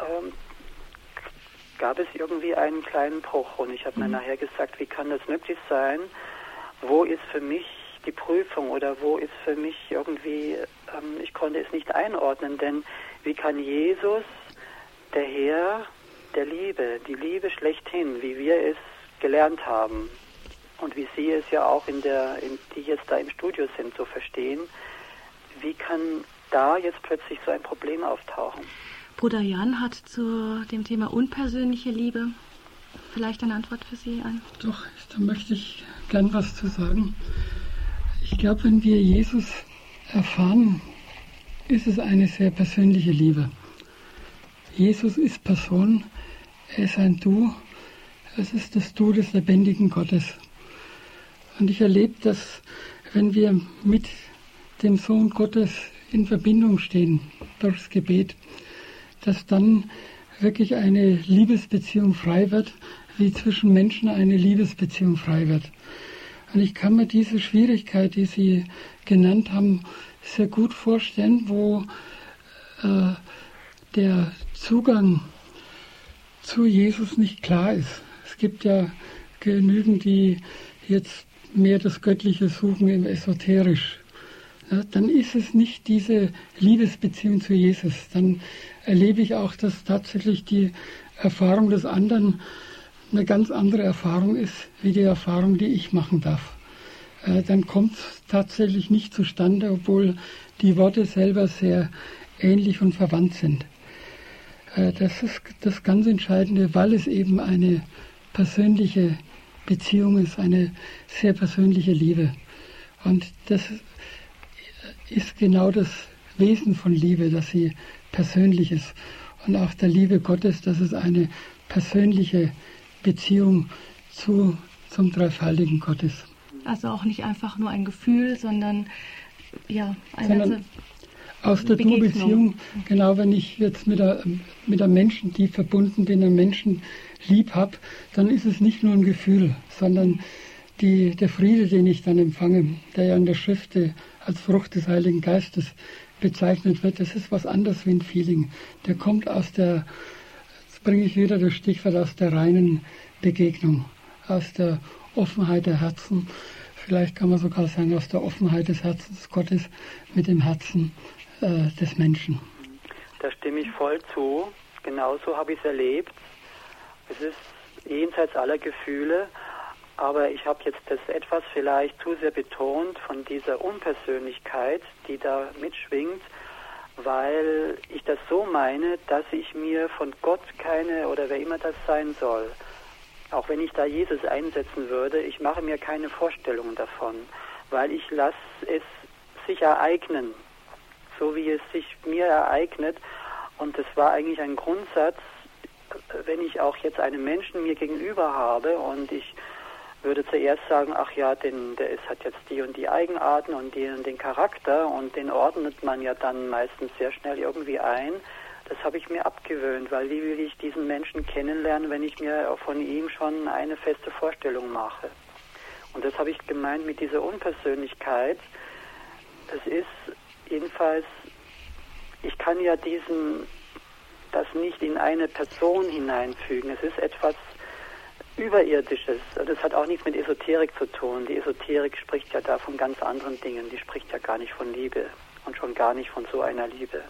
ähm, gab es irgendwie einen kleinen Bruch. Und ich habe mir mhm. nachher gesagt, wie kann das möglich sein? Wo ist für mich die Prüfung oder wo ist für mich irgendwie, ähm, ich konnte es nicht einordnen, denn wie kann Jesus, der Herr der Liebe, die Liebe schlechthin, wie wir es gelernt haben und wie Sie es ja auch in der, in, die jetzt da im Studio sind, so verstehen, wie kann da jetzt plötzlich so ein Problem auftauchen? Bruder Jan hat zu dem Thema unpersönliche Liebe vielleicht eine Antwort für Sie ein. Doch, da möchte ich gern was zu sagen. Ich glaube, wenn wir Jesus erfahren, ist es eine sehr persönliche Liebe. Jesus ist Person, er ist ein Du, es ist das Du des lebendigen Gottes. Und ich erlebe, dass wenn wir mit dem Sohn Gottes in Verbindung stehen durchs Gebet, dass dann wirklich eine Liebesbeziehung frei wird, wie zwischen Menschen eine Liebesbeziehung frei wird. Und ich kann mir diese Schwierigkeit, die Sie genannt haben, sehr gut vorstellen, wo äh, der Zugang zu Jesus nicht klar ist. Es gibt ja genügend, die jetzt mehr das Göttliche suchen im Esoterisch. Ja, dann ist es nicht diese Liebesbeziehung zu Jesus. Dann erlebe ich auch, dass tatsächlich die Erfahrung des anderen eine ganz andere Erfahrung ist, wie die Erfahrung, die ich machen darf. Äh, dann kommt es tatsächlich nicht zustande, obwohl die Worte selber sehr ähnlich und verwandt sind. Äh, das ist das ganz Entscheidende, weil es eben eine persönliche Beziehung ist, eine sehr persönliche Liebe. Und das ist genau das Wesen von Liebe, dass sie persönlich ist. Und auch der Liebe Gottes, dass es eine persönliche Beziehung zu, zum dreifaltigen Gott ist. Also auch nicht einfach nur ein Gefühl, sondern ja, eine sondern aus der Du-Beziehung, genau wenn ich jetzt mit der, mit der Menschen, die verbunden bin, einen Menschen lieb habe, dann ist es nicht nur ein Gefühl, sondern die, der Friede, den ich dann empfange, der ja in der Schrift als Frucht des Heiligen Geistes bezeichnet wird, das ist was anderes wie ein Feeling. Der kommt aus der, jetzt bringe ich wieder das Stichwort aus der reinen Begegnung, aus der Offenheit der Herzen. Vielleicht kann man sogar sagen, aus der Offenheit des Herzens Gottes mit dem Herzen äh, des Menschen. Da stimme ich voll zu. Genauso habe ich es erlebt. Es ist jenseits aller Gefühle, aber ich habe jetzt das etwas vielleicht zu sehr betont von dieser Unpersönlichkeit, die da mitschwingt, weil ich das so meine, dass ich mir von Gott keine oder wer immer das sein soll, auch wenn ich da Jesus einsetzen würde, ich mache mir keine Vorstellungen davon, weil ich lasse es sich ereignen, so wie es sich mir ereignet. Und das war eigentlich ein Grundsatz, wenn ich auch jetzt einen Menschen mir gegenüber habe und ich würde zuerst sagen, ach ja, denn der ist, hat jetzt die und die Eigenarten und die und den Charakter und den ordnet man ja dann meistens sehr schnell irgendwie ein. Das habe ich mir abgewöhnt, weil wie will ich diesen Menschen kennenlernen, wenn ich mir von ihm schon eine feste Vorstellung mache? Und das habe ich gemeint mit dieser Unpersönlichkeit. Das ist jedenfalls, ich kann ja diesen, das nicht in eine Person hineinfügen. Es ist etwas Überirdisches. Das hat auch nichts mit Esoterik zu tun. Die Esoterik spricht ja da von ganz anderen Dingen. Die spricht ja gar nicht von Liebe und schon gar nicht von so einer Liebe.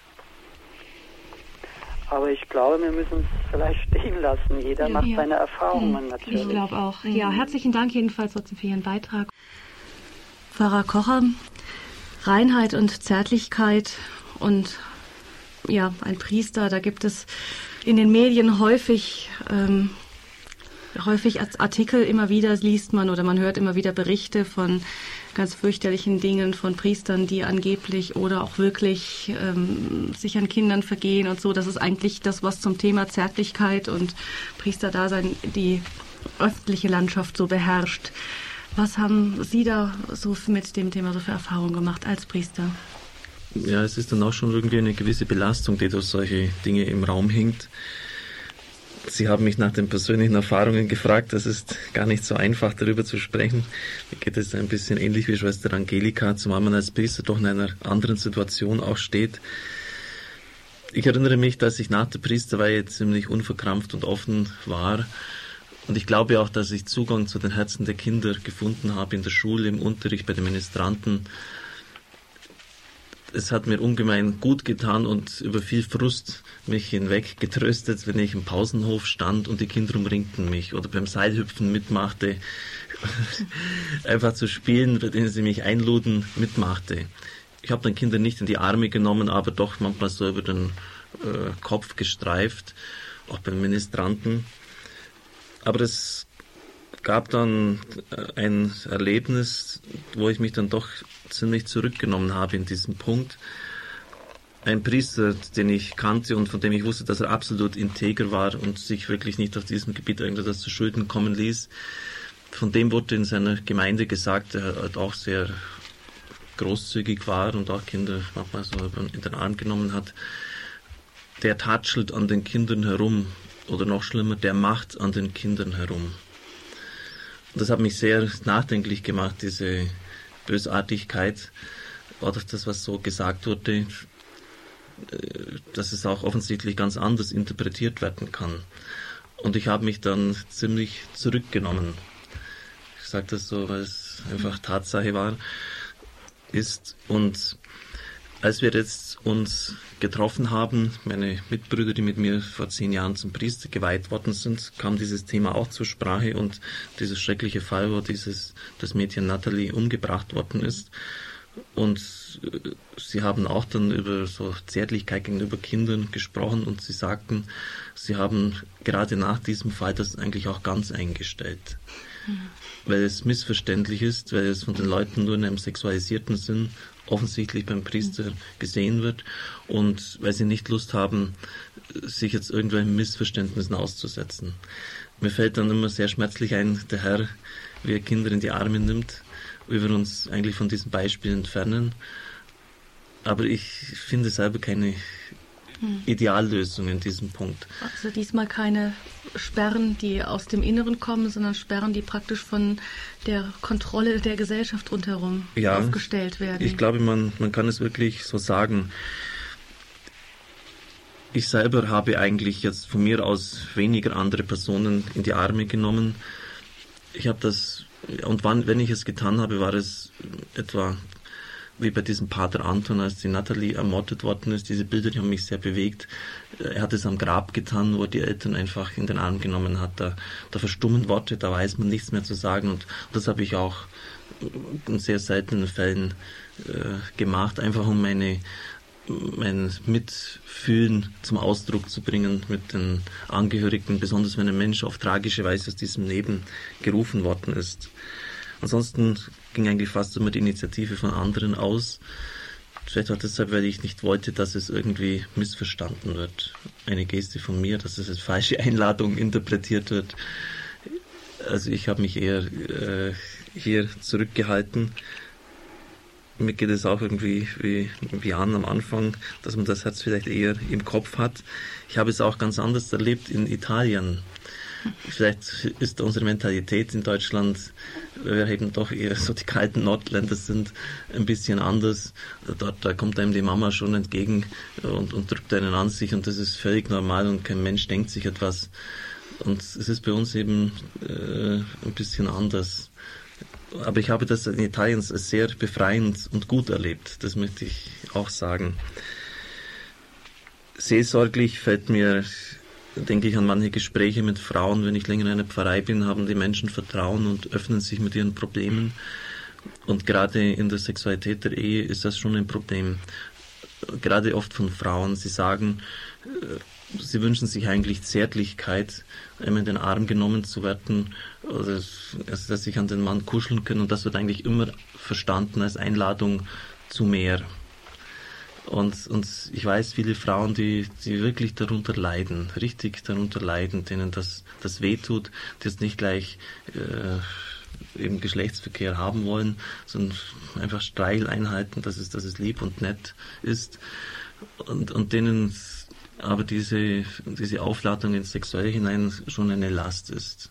Aber ich glaube, wir müssen es vielleicht stehen lassen. Jeder macht Ja. seine Erfahrungen Mhm. natürlich. Ich glaube auch. Ja, herzlichen Dank jedenfalls trotzdem für Ihren Beitrag. Pfarrer Kocher, Reinheit und Zärtlichkeit und ja, ein Priester, da gibt es in den Medien häufig, ähm, häufig als Artikel immer wieder liest man oder man hört immer wieder Berichte von ganz fürchterlichen Dingen von Priestern, die angeblich oder auch wirklich ähm, sich an Kindern vergehen und so. Das ist eigentlich das, was zum Thema Zärtlichkeit und Priesterdasein die öffentliche Landschaft so beherrscht. Was haben Sie da so mit dem Thema so für Erfahrungen gemacht als Priester? Ja, es ist dann auch schon irgendwie eine gewisse Belastung, die durch solche Dinge im Raum hängt. Sie haben mich nach den persönlichen Erfahrungen gefragt. Das ist gar nicht so einfach, darüber zu sprechen. Mir geht es ein bisschen ähnlich wie Schwester Angelika, zumal man als Priester doch in einer anderen Situation auch steht. Ich erinnere mich, dass ich nach der Priesterweihe ziemlich unverkrampft und offen war. Und ich glaube auch, dass ich Zugang zu den Herzen der Kinder gefunden habe in der Schule, im Unterricht, bei den Ministranten es hat mir ungemein gut getan und über viel Frust mich hinweg getröstet, wenn ich im Pausenhof stand und die Kinder umringten mich oder beim Seilhüpfen mitmachte, einfach zu spielen, bei denen sie mich einluden, mitmachte. Ich habe dann Kinder nicht in die Arme genommen, aber doch manchmal so über den äh, Kopf gestreift, auch beim Ministranten. Aber es gab dann äh, ein Erlebnis, wo ich mich dann doch ziemlich zurückgenommen habe in diesem Punkt. Ein Priester, den ich kannte und von dem ich wusste, dass er absolut integer war und sich wirklich nicht auf diesem Gebiet irgendetwas zu Schulden kommen ließ. Von dem wurde in seiner Gemeinde gesagt, er halt auch sehr großzügig war und auch Kinder manchmal so in den Arm genommen hat. Der tatschelt an den Kindern herum oder noch schlimmer, der macht an den Kindern herum. Und das hat mich sehr nachdenklich gemacht, diese Bösartigkeit oder das, was so gesagt wurde, dass es auch offensichtlich ganz anders interpretiert werden kann. Und ich habe mich dann ziemlich zurückgenommen. Ich sage das so, weil es einfach Tatsache war, ist. Und als wir jetzt uns getroffen haben, meine Mitbrüder, die mit mir vor zehn Jahren zum Priester geweiht worden sind, kam dieses Thema auch zur Sprache und dieses schreckliche Fall, wo dieses, das Mädchen Natalie umgebracht worden ist. Und äh, sie haben auch dann über so Zärtlichkeit gegenüber Kindern gesprochen und sie sagten, sie haben gerade nach diesem Fall das eigentlich auch ganz eingestellt. Mhm. Weil es missverständlich ist, weil es von den Leuten nur in einem sexualisierten Sinn offensichtlich beim Priester gesehen wird und weil sie nicht Lust haben, sich jetzt irgendwelchen Missverständnissen auszusetzen. Mir fällt dann immer sehr schmerzlich ein, der Herr, wie er Kinder in die Arme nimmt, wie wir uns eigentlich von diesem Beispiel entfernen. Aber ich finde selber keine hm. Ideallösung in diesem Punkt. Also diesmal keine Sperren, die aus dem Inneren kommen, sondern Sperren, die praktisch von der Kontrolle der Gesellschaft rundherum ja, aufgestellt werden. Ich glaube, man, man kann es wirklich so sagen. Ich selber habe eigentlich jetzt von mir aus weniger andere Personen in die Arme genommen. Ich habe das, und wann, wenn ich es getan habe, war es etwa wie bei diesem Pater Anton, als die Natalie ermordet worden ist. Diese Bilder, die haben mich sehr bewegt. Er hat es am Grab getan, wo er die Eltern einfach in den Arm genommen hat. Da, da verstummen Worte, da weiß man nichts mehr zu sagen. Und das habe ich auch in sehr seltenen Fällen äh, gemacht, einfach um meine mein Mitfühlen zum Ausdruck zu bringen mit den Angehörigen, besonders wenn ein Mensch auf tragische Weise aus diesem Leben gerufen worden ist. Ansonsten ging eigentlich fast immer die Initiative von anderen aus. Vielleicht auch deshalb, weil ich nicht wollte, dass es irgendwie missverstanden wird. Eine Geste von mir, dass es als falsche Einladung interpretiert wird. Also ich habe mich eher äh, hier zurückgehalten. Mir geht es auch irgendwie wie, wie Jan am Anfang, dass man das Herz vielleicht eher im Kopf hat. Ich habe es auch ganz anders erlebt in Italien. Vielleicht ist unsere Mentalität in Deutschland, weil wir eben doch eher so die kalten Nordländer sind, ein bisschen anders. Dort da kommt einem die Mama schon entgegen und, und drückt einen an sich und das ist völlig normal und kein Mensch denkt sich etwas. Und es ist bei uns eben äh, ein bisschen anders. Aber ich habe das in Italien sehr befreiend und gut erlebt. Das möchte ich auch sagen. seelsorglich fällt mir, denke ich an manche Gespräche mit Frauen, wenn ich länger in einer Pfarrei bin, haben die Menschen Vertrauen und öffnen sich mit ihren Problemen. Und gerade in der Sexualität der Ehe ist das schon ein Problem. Gerade oft von Frauen. Sie sagen, äh, sie wünschen sich eigentlich Zärtlichkeit, einmal in den Arm genommen zu werden, oder dass sich an den Mann kuscheln können. Und das wird eigentlich immer verstanden als Einladung zu mehr. Und, und ich weiß viele Frauen, die, die wirklich darunter leiden, richtig darunter leiden, denen das, das wehtut, die jetzt nicht gleich äh, eben Geschlechtsverkehr haben wollen, sondern einfach Streicheleinheiten, dass es, dass es lieb und nett ist. Und, und denen aber diese, diese Aufladung ins Sexuelle hinein schon eine Last ist.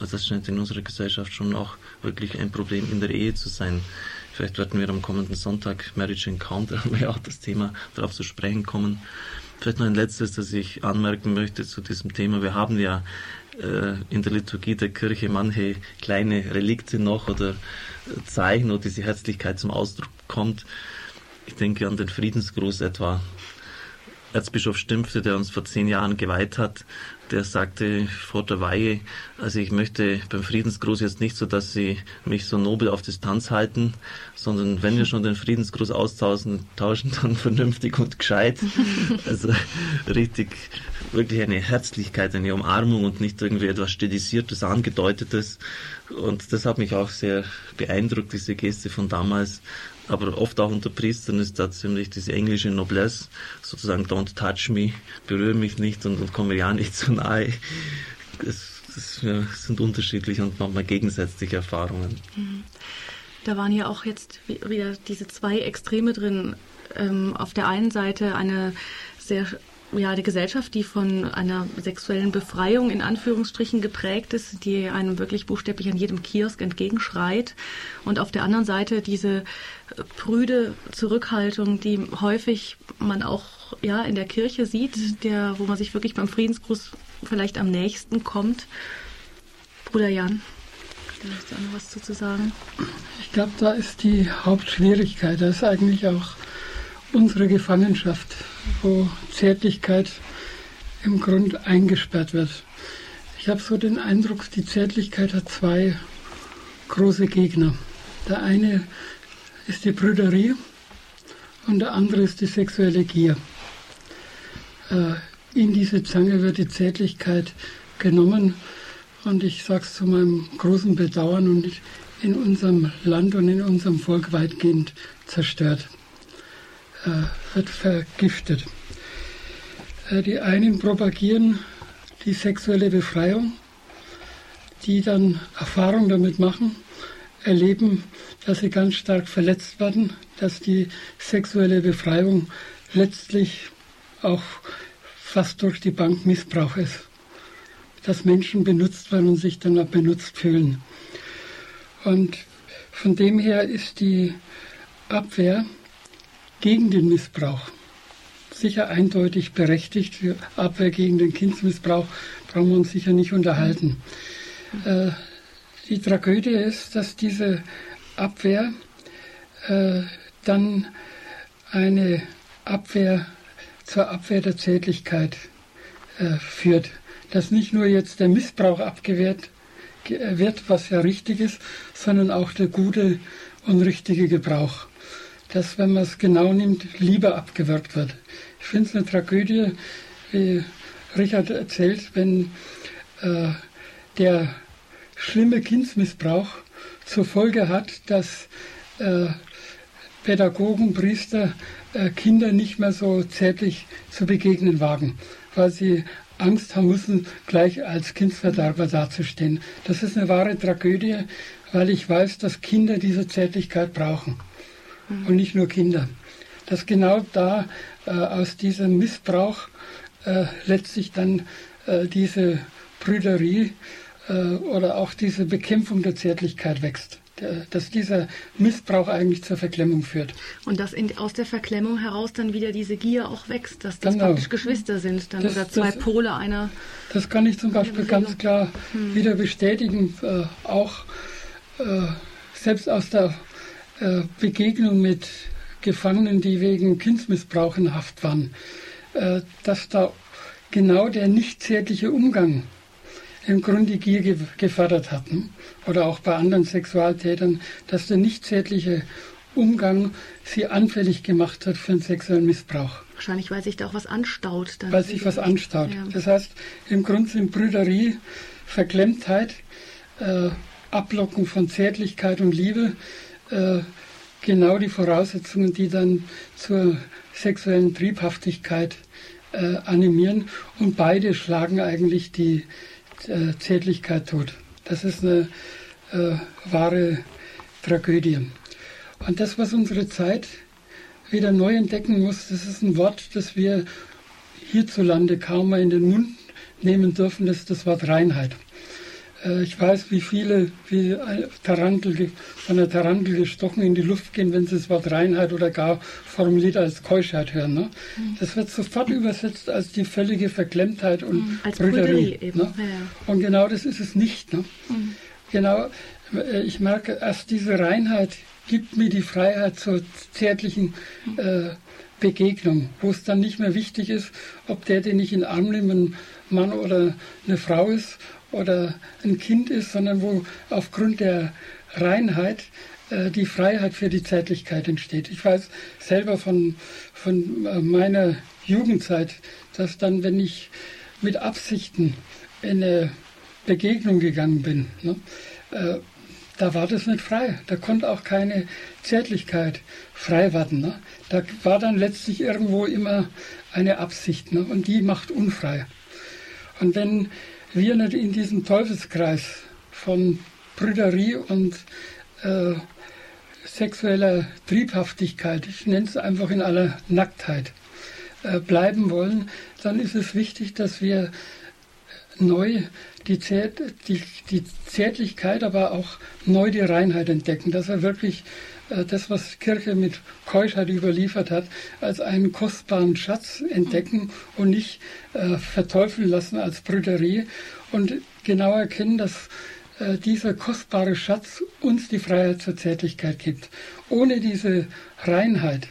Also das scheint in unserer Gesellschaft schon auch wirklich ein Problem in der Ehe zu sein. Vielleicht werden wir am kommenden Sonntag Marriage Encounter, haben wir das Thema, darauf zu sprechen kommen. Vielleicht noch ein letztes, das ich anmerken möchte zu diesem Thema. Wir haben ja äh, in der Liturgie der Kirche manche kleine Relikte noch oder Zeichen, wo diese Herzlichkeit zum Ausdruck kommt. Ich denke an den Friedensgruß etwa. Erzbischof Stümpfte, der uns vor zehn Jahren geweiht hat, der sagte vor der Weihe, also ich möchte beim Friedensgruß jetzt nicht so, dass Sie mich so nobel auf Distanz halten, sondern wenn wir schon den Friedensgruß austauschen, tauschen, dann vernünftig und gescheit. Also richtig, wirklich eine Herzlichkeit, eine Umarmung und nicht irgendwie etwas Stilisiertes, Angedeutetes. Und das hat mich auch sehr beeindruckt, diese Geste von damals aber oft auch unter Priestern ist da ziemlich diese englische Noblesse, sozusagen don't touch me, berühre mich nicht und, und komme ja nicht zu nahe. Das ja, sind unterschiedliche und manchmal gegensätzliche Erfahrungen. Mhm. Da waren ja auch jetzt wieder diese zwei Extreme drin. Ähm, auf der einen Seite eine sehr ja, die Gesellschaft, die von einer sexuellen Befreiung in Anführungsstrichen geprägt ist, die einem wirklich buchstäblich an jedem Kiosk entgegenschreit. Und auf der anderen Seite diese prüde Zurückhaltung, die häufig man auch ja, in der Kirche sieht, der, wo man sich wirklich beim Friedensgruß vielleicht am nächsten kommt. Bruder Jan, da hast du auch noch was zu sagen. Ich glaube, da ist die Hauptschwierigkeit, das ist eigentlich auch unsere Gefangenschaft, wo Zärtlichkeit im Grund eingesperrt wird. Ich habe so den Eindruck, die Zärtlichkeit hat zwei große Gegner. Der eine ist die Brüderie und der andere ist die sexuelle Gier. Äh, in diese Zange wird die Zärtlichkeit genommen und ich sage es zu meinem großen Bedauern und in unserem Land und in unserem Volk weitgehend zerstört äh, wird vergiftet. Äh, die einen propagieren die sexuelle Befreiung, die dann Erfahrung damit machen, erleben, dass sie ganz stark verletzt werden, dass die sexuelle Befreiung letztlich auch fast durch die Bank Missbrauch ist. Dass Menschen benutzt werden und sich dann auch benutzt fühlen. Und von dem her ist die Abwehr gegen den Missbrauch. Sicher eindeutig berechtigt. Abwehr gegen den Kindsmissbrauch brauchen wir uns sicher nicht unterhalten. Äh, die Tragödie ist, dass diese Abwehr äh, dann eine Abwehr zur Abwehr der Zärtlichkeit äh, führt. Dass nicht nur jetzt der Missbrauch abgewehrt wird, was ja richtig ist, sondern auch der gute und richtige Gebrauch dass, wenn man es genau nimmt, lieber abgewirkt wird. Ich finde es eine Tragödie, wie Richard erzählt, wenn äh, der schlimme Kindsmissbrauch zur Folge hat, dass äh, Pädagogen, Priester äh, Kinder nicht mehr so zärtlich zu begegnen wagen, weil sie Angst haben müssen, gleich als Kindsverderber dazustehen. Das ist eine wahre Tragödie, weil ich weiß, dass Kinder diese Zärtlichkeit brauchen und nicht nur Kinder. Dass genau da äh, aus diesem Missbrauch äh, letztlich dann äh, diese Brüderie oder auch diese Bekämpfung der Zärtlichkeit wächst dass dieser Missbrauch eigentlich zur Verklemmung führt. Und dass in, aus der Verklemmung heraus dann wieder diese Gier auch wächst, dass das genau. praktisch Geschwister sind, dann das, oder zwei das, Pole einer. Das kann ich zum Beispiel ganz klar hm. wieder bestätigen, äh, auch äh, selbst aus der äh, Begegnung mit Gefangenen, die wegen Kindsmissbrauch in Haft waren. äh, dass da genau der nicht zärtliche Umgang im Grunde die Gier gefördert hatten. Oder auch bei anderen Sexualtätern, dass der nicht zärtliche Umgang sie anfällig gemacht hat für einen sexuellen Missbrauch. Wahrscheinlich, weil sich da auch was anstaut. weil sich was anstaut. Ja. Das heißt, im Grunde sind Brüderie, Verklemmtheit, äh, Ablocken von Zärtlichkeit und Liebe äh, genau die Voraussetzungen, die dann zur sexuellen Triebhaftigkeit äh, animieren. Und beide schlagen eigentlich die Zärtlichkeit tot. Das ist eine äh, wahre Tragödie. Und das, was unsere Zeit wieder neu entdecken muss, das ist ein Wort, das wir hierzulande kaum mal in den Mund nehmen dürfen, das ist das Wort Reinheit. Äh, ich weiß, wie viele wie Tarantel, von der Tarantel gestochen in die Luft gehen, wenn sie das Wort Reinheit oder gar formuliert als Keuschheit hören. Ne? Mhm. Das wird sofort übersetzt als die völlige Verklemmtheit und mhm. als Brüderie. Eben. Ne? Ja, ja. Und genau das ist es nicht. Ne? Mhm. Genau, äh, ich merke, erst diese Reinheit gibt mir die Freiheit zur zärtlichen mhm. äh, Begegnung, wo es dann nicht mehr wichtig ist, ob der, den ich in den Arm nehme, ein Mann oder eine Frau ist oder ein Kind ist, sondern wo aufgrund der Reinheit äh, die Freiheit für die Zärtlichkeit entsteht. Ich weiß selber von, von äh, meiner Jugendzeit, dass dann, wenn ich mit Absichten in eine Begegnung gegangen bin, ne, äh, da war das nicht frei. Da konnte auch keine Zärtlichkeit frei werden. Ne? Da war dann letztlich irgendwo immer eine Absicht ne? und die macht unfrei. Und wenn wir nicht in diesem Teufelskreis von Brüderie und äh, sexueller Triebhaftigkeit, ich nenne es einfach in aller Nacktheit, äh, bleiben wollen, dann ist es wichtig, dass wir neu die, Zärt, die, die Zärtlichkeit, aber auch neu die Reinheit entdecken, dass wir wirklich das, was Kirche mit Keuschheit überliefert hat, als einen kostbaren Schatz entdecken und nicht äh, verteufeln lassen als Brüderie und genau erkennen, dass äh, dieser kostbare Schatz uns die Freiheit zur Zärtlichkeit gibt. Ohne diese Reinheit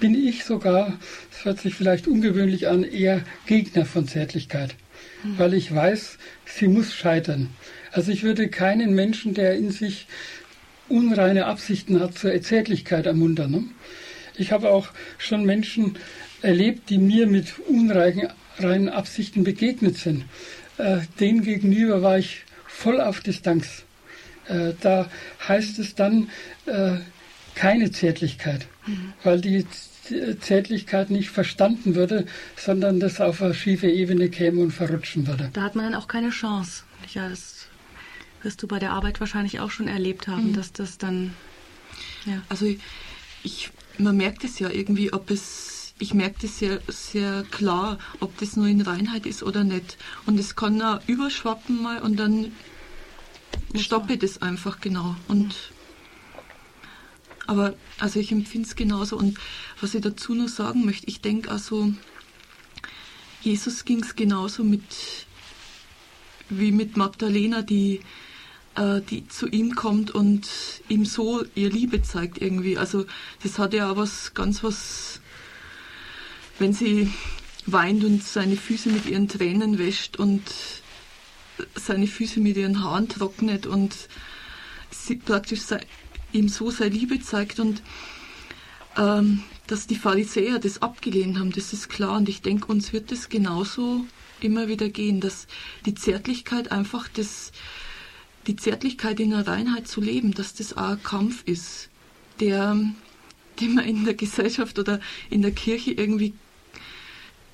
bin ich sogar, das hört sich vielleicht ungewöhnlich an, eher Gegner von Zärtlichkeit, mhm. weil ich weiß, sie muss scheitern. Also ich würde keinen Menschen, der in sich unreine Absichten hat, zur Zärtlichkeit ermuntern. Ne? Ich habe auch schon Menschen erlebt, die mir mit unreinen Absichten begegnet sind. Äh, denen gegenüber war ich voll auf Distanz. Äh, da heißt es dann äh, keine Zärtlichkeit, mhm. weil die Zärtlichkeit nicht verstanden würde, sondern das auf eine schiefe Ebene käme und verrutschen würde. Da hat man dann auch keine Chance. Ja, das wirst du bei der Arbeit wahrscheinlich auch schon erlebt haben, mhm. dass das dann. Ja. Also ich, man merkt es ja irgendwie, ob es, ich merke das sehr, sehr klar, ob das nur in Reinheit ist oder nicht. Und es kann auch überschwappen mal und dann stoppe ich das einfach genau. Und aber also ich empfinde es genauso. Und was ich dazu noch sagen möchte, ich denke also, Jesus ging es genauso mit wie mit Magdalena, die äh, die zu ihm kommt und ihm so ihr Liebe zeigt irgendwie. Also das hat ja auch was ganz was, wenn sie weint und seine Füße mit ihren Tränen wäscht und seine Füße mit ihren Haaren trocknet und sie praktisch ihm so seine Liebe zeigt und ähm, dass die Pharisäer das abgelehnt haben, das ist klar und ich denke, uns wird es genauso immer wieder gehen, dass die Zärtlichkeit einfach das die Zärtlichkeit in der Reinheit zu leben, dass das auch ein Kampf ist, der, den man in der Gesellschaft oder in der Kirche irgendwie,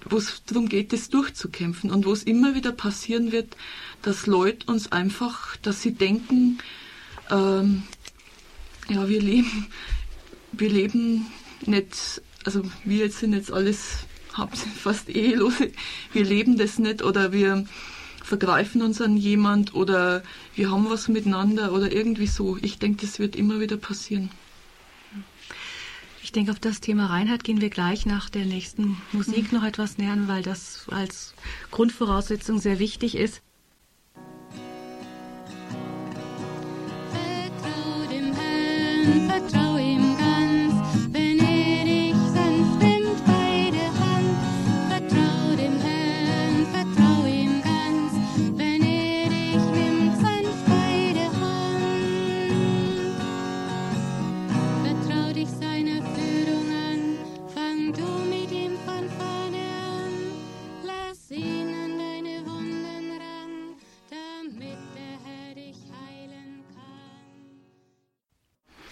wo es darum geht, das durchzukämpfen. Und wo es immer wieder passieren wird, dass Leute uns einfach, dass sie denken, ähm, ja, wir leben, wir leben nicht, also wir jetzt sind jetzt alles fast ehelose, wir leben das nicht oder wir vergreifen uns an jemand oder wir haben was miteinander oder irgendwie so. Ich denke, das wird immer wieder passieren. Ich denke, auf das Thema Reinheit gehen wir gleich nach der nächsten Musik mhm. noch etwas nähern, weil das als Grundvoraussetzung sehr wichtig ist. Vertrau dem Herrn, vertrau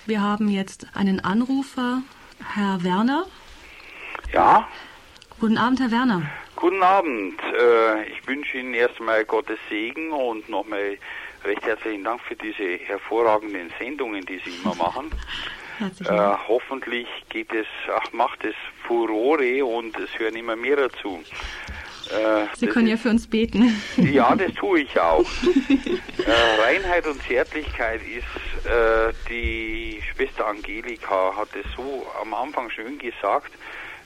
Wir haben jetzt einen Anrufer, Herr Werner. Ja. Guten Abend, Herr Werner. Guten Abend. Äh, ich wünsche Ihnen erstmal Gottes Segen und nochmal recht herzlichen Dank für diese hervorragenden Sendungen, die Sie immer machen. Herzlichen Äh, Dank. hoffentlich geht es, ach, macht es Furore und es hören immer mehr dazu. Äh, Sie können ja für uns beten. Ja, das tue ich auch. äh, Reinheit und Zärtlichkeit ist, äh, die Schwester Angelika hat es so am Anfang schön gesagt.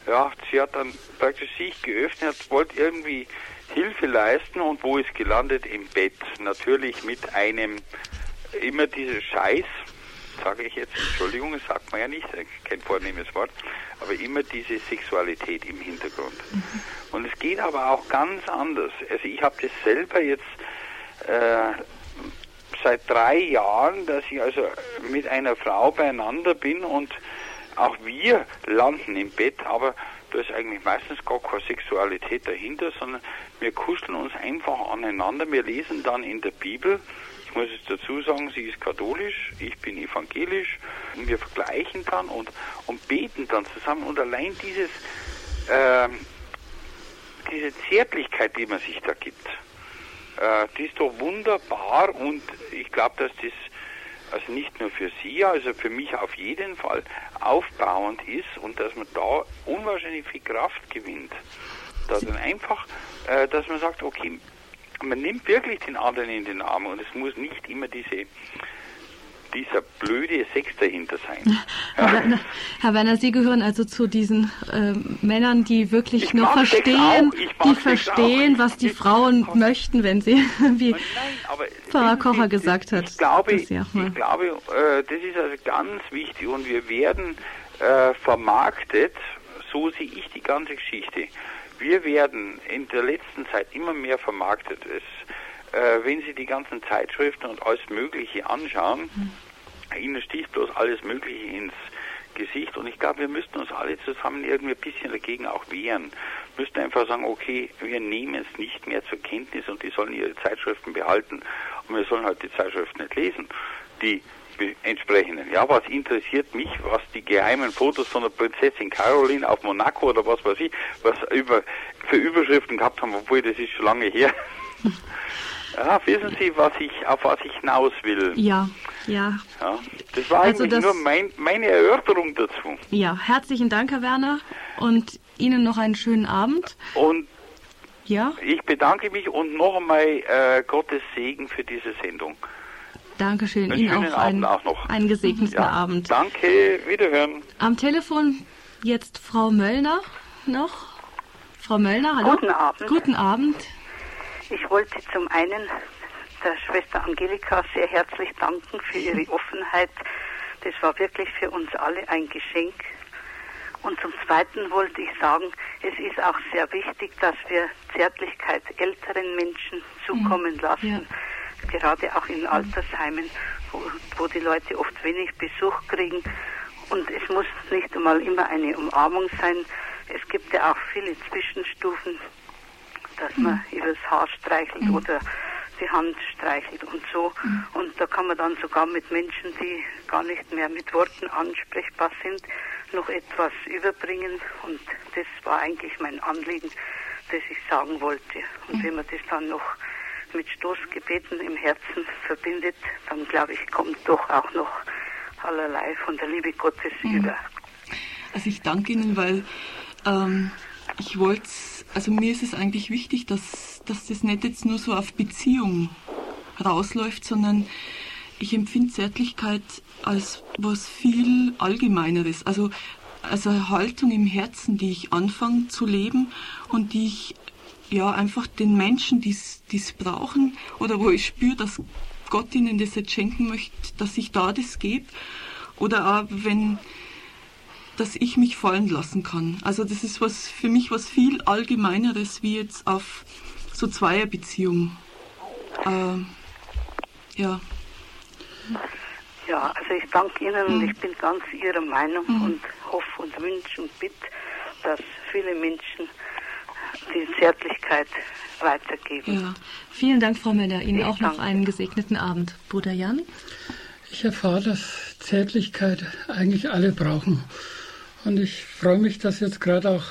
Ja, sie hat dann praktisch sich geöffnet, wollte irgendwie Hilfe leisten und wo ist gelandet? Im Bett. Natürlich mit einem, immer dieses Scheiß, sage ich jetzt, Entschuldigung, das sagt man ja nicht, kein vornehmes Wort, aber immer diese Sexualität im Hintergrund. Und es geht aber auch ganz anders. Also ich habe das selber jetzt äh, seit drei Jahren, dass ich also mit einer Frau beieinander bin und auch wir landen im Bett, aber da ist eigentlich meistens gar keine Sexualität dahinter, sondern wir kuscheln uns einfach aneinander. Wir lesen dann in der Bibel, ich muss es dazu sagen, sie ist katholisch, ich bin evangelisch, und wir vergleichen dann und, und beten dann zusammen. Und allein dieses, ähm, diese Zärtlichkeit, die man sich da gibt, äh, die ist doch wunderbar und ich glaube, dass das also nicht nur für Sie, also für mich auf jeden Fall aufbauend ist und dass man da unwahrscheinlich viel Kraft gewinnt. Dass man einfach, äh, dass man sagt, okay, man nimmt wirklich den anderen in den Arm und es muss nicht immer diese dieser blöde Sex dahinter sein. Herr Werner, Herr Werner, Sie gehören also zu diesen ähm, Männern, die wirklich Ich nur verstehen, die verstehen, was die Frauen möchten, wenn sie, wie Pfarrer Kocher gesagt hat. Ich glaube, das ja ich glaube äh, das ist also ganz wichtig und wir werden äh, vermarktet, so sehe ich die ganze Geschichte. Wir werden in der letzten Zeit immer mehr vermarktet. Es, äh, wenn Sie die ganzen Zeitschriften und alles Mögliche anschauen, Ihnen sticht bloß alles Mögliche ins Gesicht und ich glaube, wir müssten uns alle zusammen irgendwie ein bisschen dagegen auch wehren. Wir müssten einfach sagen, okay, wir nehmen es nicht mehr zur Kenntnis und die sollen ihre Zeitschriften behalten und wir sollen halt die Zeitschriften nicht lesen, die entsprechenden. Ja, was interessiert mich, was die geheimen Fotos von der Prinzessin Caroline auf Monaco oder was weiß ich, was über, für Überschriften gehabt haben, obwohl das ist schon lange her. Ja, wissen Sie, was ich, auf was ich hinaus will? Ja, ja, Ja, das war Also eigentlich das- nur mein, meine Erörterung dazu. ja. Herzlichen Dank, Herr Werner, und Ihnen noch einen schönen Abend. Und Ja, ich bedanke mich und noch einmal äh, Gottes Segen für diese Sendung. Dankeschön. Einen Ihnen schönen auch Abend einen, auch noch. einen gesegneten Ja, Abend. Danke, wiederhören. Am Telefon jetzt Frau Möllner noch. Frau Möllner, hallo. Guten Abend. Guten Abend. Ich wollte zum einen der Schwester Angelika sehr herzlich danken für ihre Offenheit. Das war wirklich für uns alle ein Geschenk. Und zum Zweiten wollte ich sagen, es ist auch sehr wichtig, dass wir Zärtlichkeit älteren Menschen zukommen lassen. Gerade auch in Altersheimen, wo, wo die Leute oft wenig Besuch kriegen. Und es muss nicht einmal immer eine Umarmung sein. Es gibt ja auch viele Zwischenstufen dass man übers Haar streichelt oder die Hand streichelt und so. Und da kann man dann sogar mit Menschen, die gar nicht mehr mit Worten ansprechbar sind, noch etwas überbringen. Und das war eigentlich mein Anliegen, das ich sagen wollte. Und wenn man das dann noch mit Stoßgebeten im Herzen verbindet, dann glaube ich, kommt doch auch noch allerlei von der Liebe Gottes über. Also ich danke Ihnen, weil ähm, ich wollte, also mir ist es eigentlich wichtig, dass, dass das nicht jetzt nur so auf Beziehung rausläuft, sondern ich empfinde Zärtlichkeit als was viel Allgemeineres. Also als eine Haltung im Herzen, die ich anfange zu leben und die ich ja einfach den Menschen, die es brauchen oder wo ich spüre, dass Gott ihnen das jetzt schenken möchte, dass ich da das gebe. Oder auch wenn dass ich mich fallen lassen kann. Also das ist was für mich was viel allgemeineres wie jetzt auf so Zweierbeziehung. Äh, ja. Ja, also ich danke Ihnen und ich bin ganz Ihrer Meinung Mhm. und hoffe und wünsche und bitte, dass viele Menschen die Zärtlichkeit weitergeben. Ja, vielen Dank, Frau Möller. Ihnen Ich auch noch einen gesegneten Abend. Bruder Jan? Ich erfahre, dass Zärtlichkeit eigentlich alle brauchen. Und ich freue mich, dass jetzt gerade auch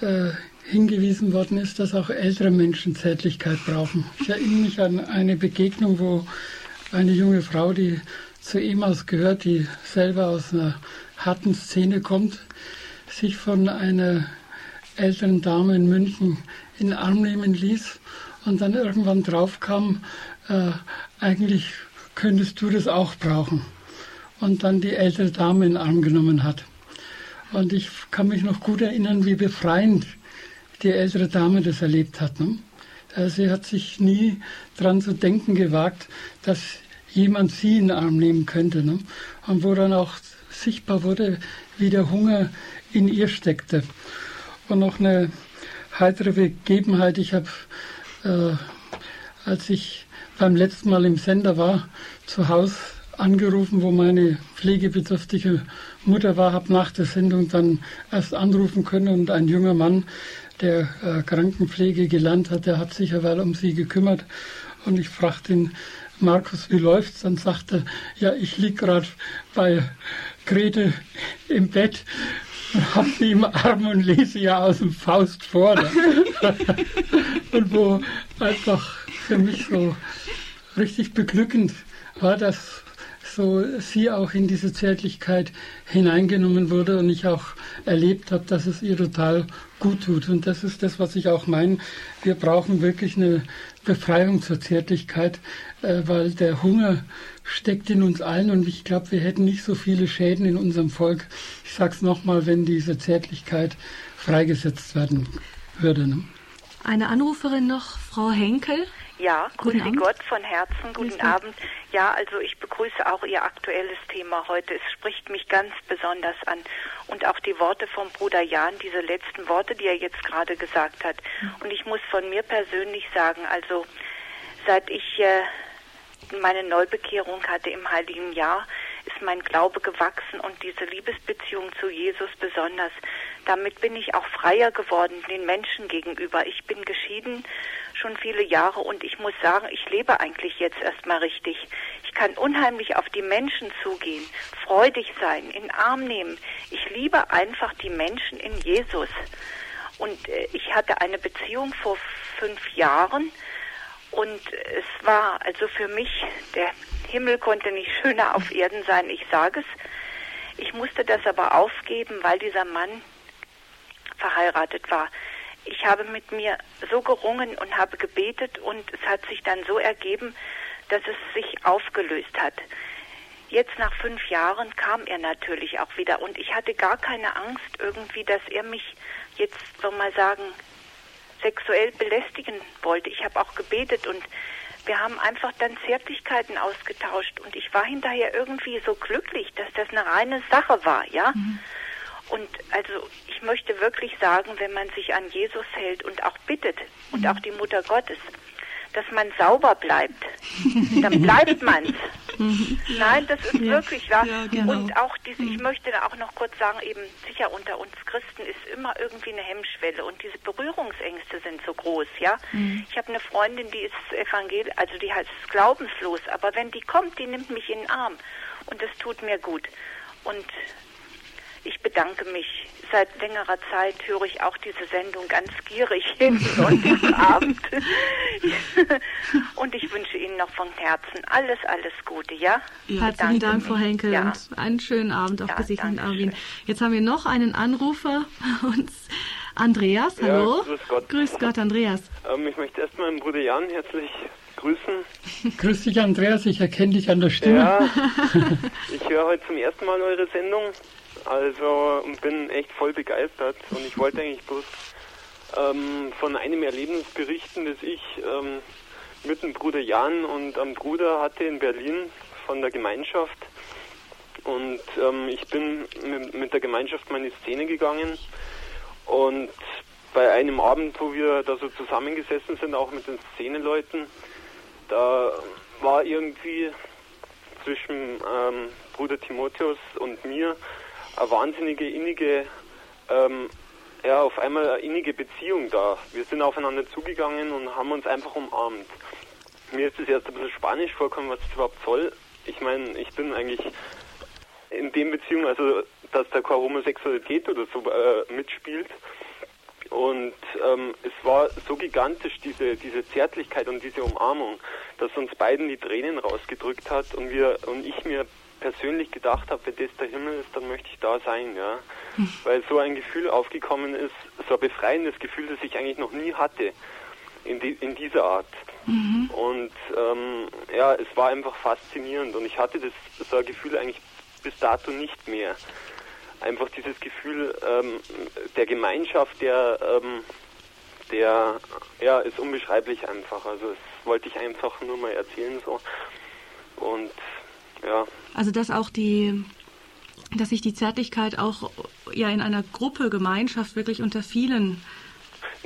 äh, hingewiesen worden ist, dass auch ältere Menschen Zärtlichkeit brauchen. Ich erinnere mich an eine Begegnung, wo eine junge Frau, die zu Emaus gehört, die selber aus einer harten Szene kommt, sich von einer älteren Dame in München in den Arm nehmen ließ und dann irgendwann draufkam, äh, eigentlich könntest du das auch brauchen. Und dann die ältere Dame in den Arm genommen hat. Und ich kann mich noch gut erinnern, wie befreiend die ältere Dame das erlebt hat. Ne? Also sie hat sich nie daran zu denken gewagt, dass jemand sie in den Arm nehmen könnte. Ne? Und wo dann auch sichtbar wurde, wie der Hunger in ihr steckte. Und noch eine heitere Begebenheit. Ich habe, äh, als ich beim letzten Mal im Sender war, zu Hause angerufen, wo meine pflegebedürftige Mutter war, habe nach der Sendung dann erst anrufen können und ein junger Mann, der äh, Krankenpflege gelernt hat, der hat sich ja um sie gekümmert und ich fragte ihn, Markus, wie läuft's? Dann sagte er, ja, ich lieg gerade bei Grete im Bett hab sie im Arm und lese ja aus dem Faust vor. Ne? und wo einfach für mich so richtig beglückend war, dass so sie auch in diese Zärtlichkeit hineingenommen wurde und ich auch erlebt habe, dass es ihr total gut tut. Und das ist das, was ich auch meine. Wir brauchen wirklich eine Befreiung zur Zärtlichkeit, äh, weil der Hunger steckt in uns allen und ich glaube, wir hätten nicht so viele Schäden in unserem Volk. Ich sage es nochmal, wenn diese Zärtlichkeit freigesetzt werden würde. Ne? Eine Anruferin noch, Frau Henkel. Ja, grüße Gott von Herzen, guten Abend. Ja, also ich begrüße auch Ihr aktuelles Thema heute. Es spricht mich ganz besonders an. Und auch die Worte vom Bruder Jan, diese letzten Worte, die er jetzt gerade gesagt hat. Mhm. Und ich muss von mir persönlich sagen, also seit ich äh, meine Neubekehrung hatte im heiligen Jahr, ist mein Glaube gewachsen und diese Liebesbeziehung zu Jesus besonders. Damit bin ich auch freier geworden den Menschen gegenüber. Ich bin geschieden schon viele Jahre und ich muss sagen, ich lebe eigentlich jetzt erstmal richtig. Ich kann unheimlich auf die Menschen zugehen, freudig sein, in Arm nehmen. Ich liebe einfach die Menschen in Jesus. Und äh, ich hatte eine Beziehung vor fünf Jahren und es war also für mich, der Himmel konnte nicht schöner auf Erden sein, ich sage es. Ich musste das aber aufgeben, weil dieser Mann verheiratet war. Ich habe mit mir so gerungen und habe gebetet und es hat sich dann so ergeben, dass es sich aufgelöst hat. Jetzt nach fünf Jahren kam er natürlich auch wieder und ich hatte gar keine Angst irgendwie, dass er mich jetzt, soll mal sagen, sexuell belästigen wollte. Ich habe auch gebetet und wir haben einfach dann Zärtlichkeiten ausgetauscht und ich war hinterher irgendwie so glücklich, dass das eine reine Sache war, ja. Mhm. Und also ich möchte wirklich sagen, wenn man sich an Jesus hält und auch bittet und mhm. auch die Mutter Gottes, dass man sauber bleibt, dann bleibt man's. Nein, das ist wirklich wahr. Ja, genau. Und auch diese, ich mhm. möchte da auch noch kurz sagen, eben sicher unter uns Christen ist immer irgendwie eine Hemmschwelle und diese Berührungsängste sind so groß, ja. Mhm. Ich habe eine Freundin, die ist evangel, also die heißt glaubenslos, aber wenn die kommt, die nimmt mich in den Arm und das tut mir gut. Und ich bedanke mich. Seit längerer Zeit höre ich auch diese Sendung ganz gierig jeden Sonntagabend. und ich wünsche Ihnen noch von Herzen alles, alles Gute, ja? Herzlichen Dank, mich. Frau Henkel, ja. und einen schönen Abend auf ja, gesegneten Armin. Jetzt haben wir noch einen Anrufer uns. Andreas, hallo. Ja, grüß Gott. Grüß Gott, Andreas. Ähm, ich möchte erstmal meinen Bruder Jan herzlich grüßen. Grüß dich, Andreas. Ich erkenne dich an der Stimme. Ja, ich höre heute zum ersten Mal eure Sendung. Also bin echt voll begeistert und ich wollte eigentlich bloß ähm, von einem Erlebnis berichten, das ich ähm, mit dem Bruder Jan und einem Bruder hatte in Berlin von der Gemeinschaft. Und ähm, ich bin mit, mit der Gemeinschaft meine Szene gegangen und bei einem Abend, wo wir da so zusammengesessen sind, auch mit den Szeneleuten, da war irgendwie zwischen ähm, Bruder Timotheus und mir eine wahnsinnige innige, ähm, ja, auf einmal eine innige Beziehung da. Wir sind aufeinander zugegangen und haben uns einfach umarmt. Mir ist das erst ein bisschen spanisch vorgekommen, was das überhaupt soll. ich meine, ich bin eigentlich in dem Beziehung, also dass da keine Homosexualität oder so äh, mitspielt. Und ähm, es war so gigantisch, diese, diese Zärtlichkeit und diese Umarmung, dass uns beiden die Tränen rausgedrückt hat und wir und ich mir persönlich gedacht habe, wenn das der Himmel ist, dann möchte ich da sein, ja. Weil so ein Gefühl aufgekommen ist, so ein befreiendes Gefühl, das ich eigentlich noch nie hatte in, die, in dieser Art. Mhm. Und ähm, ja, es war einfach faszinierend und ich hatte das so ein Gefühl eigentlich bis dato nicht mehr. Einfach dieses Gefühl ähm, der Gemeinschaft, der, ähm, der, ja, ist unbeschreiblich einfach. Also das wollte ich einfach nur mal erzählen so. Und ja. Also dass auch die, dass sich die Zärtlichkeit auch ja in einer Gruppe, Gemeinschaft wirklich unter vielen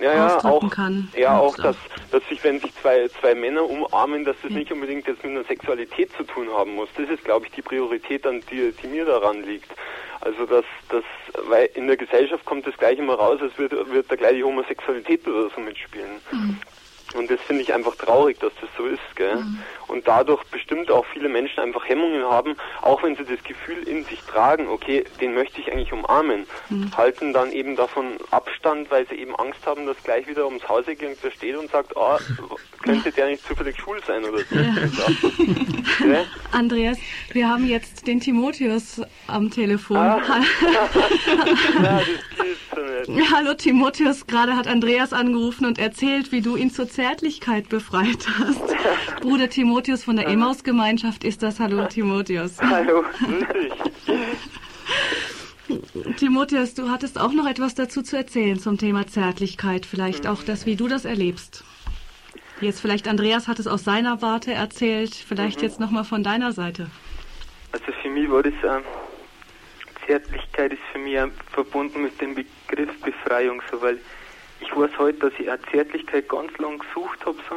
ja, ja, auch, kann. Ja, auch, dass, dass sich, wenn sich zwei, zwei Männer umarmen, dass das nicht unbedingt jetzt mit einer Sexualität zu tun haben muss. Das ist, glaube ich, die Priorität, an die, die mir daran liegt. Also, dass, dass, weil in der Gesellschaft kommt das gleich immer raus, als würde, wird da gleich die Homosexualität oder so mitspielen. Und das finde ich einfach traurig, dass das so ist, gell? Und dadurch bestimmt auch viele Menschen einfach Hemmungen haben, auch wenn sie das Gefühl in sich tragen, okay, den möchte ich eigentlich umarmen, halten dann eben davon Abstand, weil sie eben Angst haben, dass gleich wieder ums Haus irgendwer steht und sagt, ah, könnte der nicht zufällig schwul sein oder so. Gell? Andreas, wir haben jetzt den Timotheus am Telefon. Ah. Ja, das geht so nicht. Hallo Timotheus, gerade hat Andreas angerufen und erzählt, wie du ihn zur Zärtlichkeit befreit hast. Bruder Timotheus von der Emmaus-Gemeinschaft ist das. Hallo Timotheus. Hallo. Timotheus, du hattest auch noch etwas dazu zu erzählen zum Thema Zärtlichkeit. Vielleicht auch das, wie du das erlebst. Jetzt vielleicht Andreas hat es aus seiner Warte erzählt, vielleicht jetzt nochmal von deiner Seite. Also für mich war das, ähm, Zärtlichkeit ist für mich ähm, verbunden mit dem Begriff Befreiung, so, weil ich weiß heute, dass ich auch Zärtlichkeit ganz lang gesucht habe, so.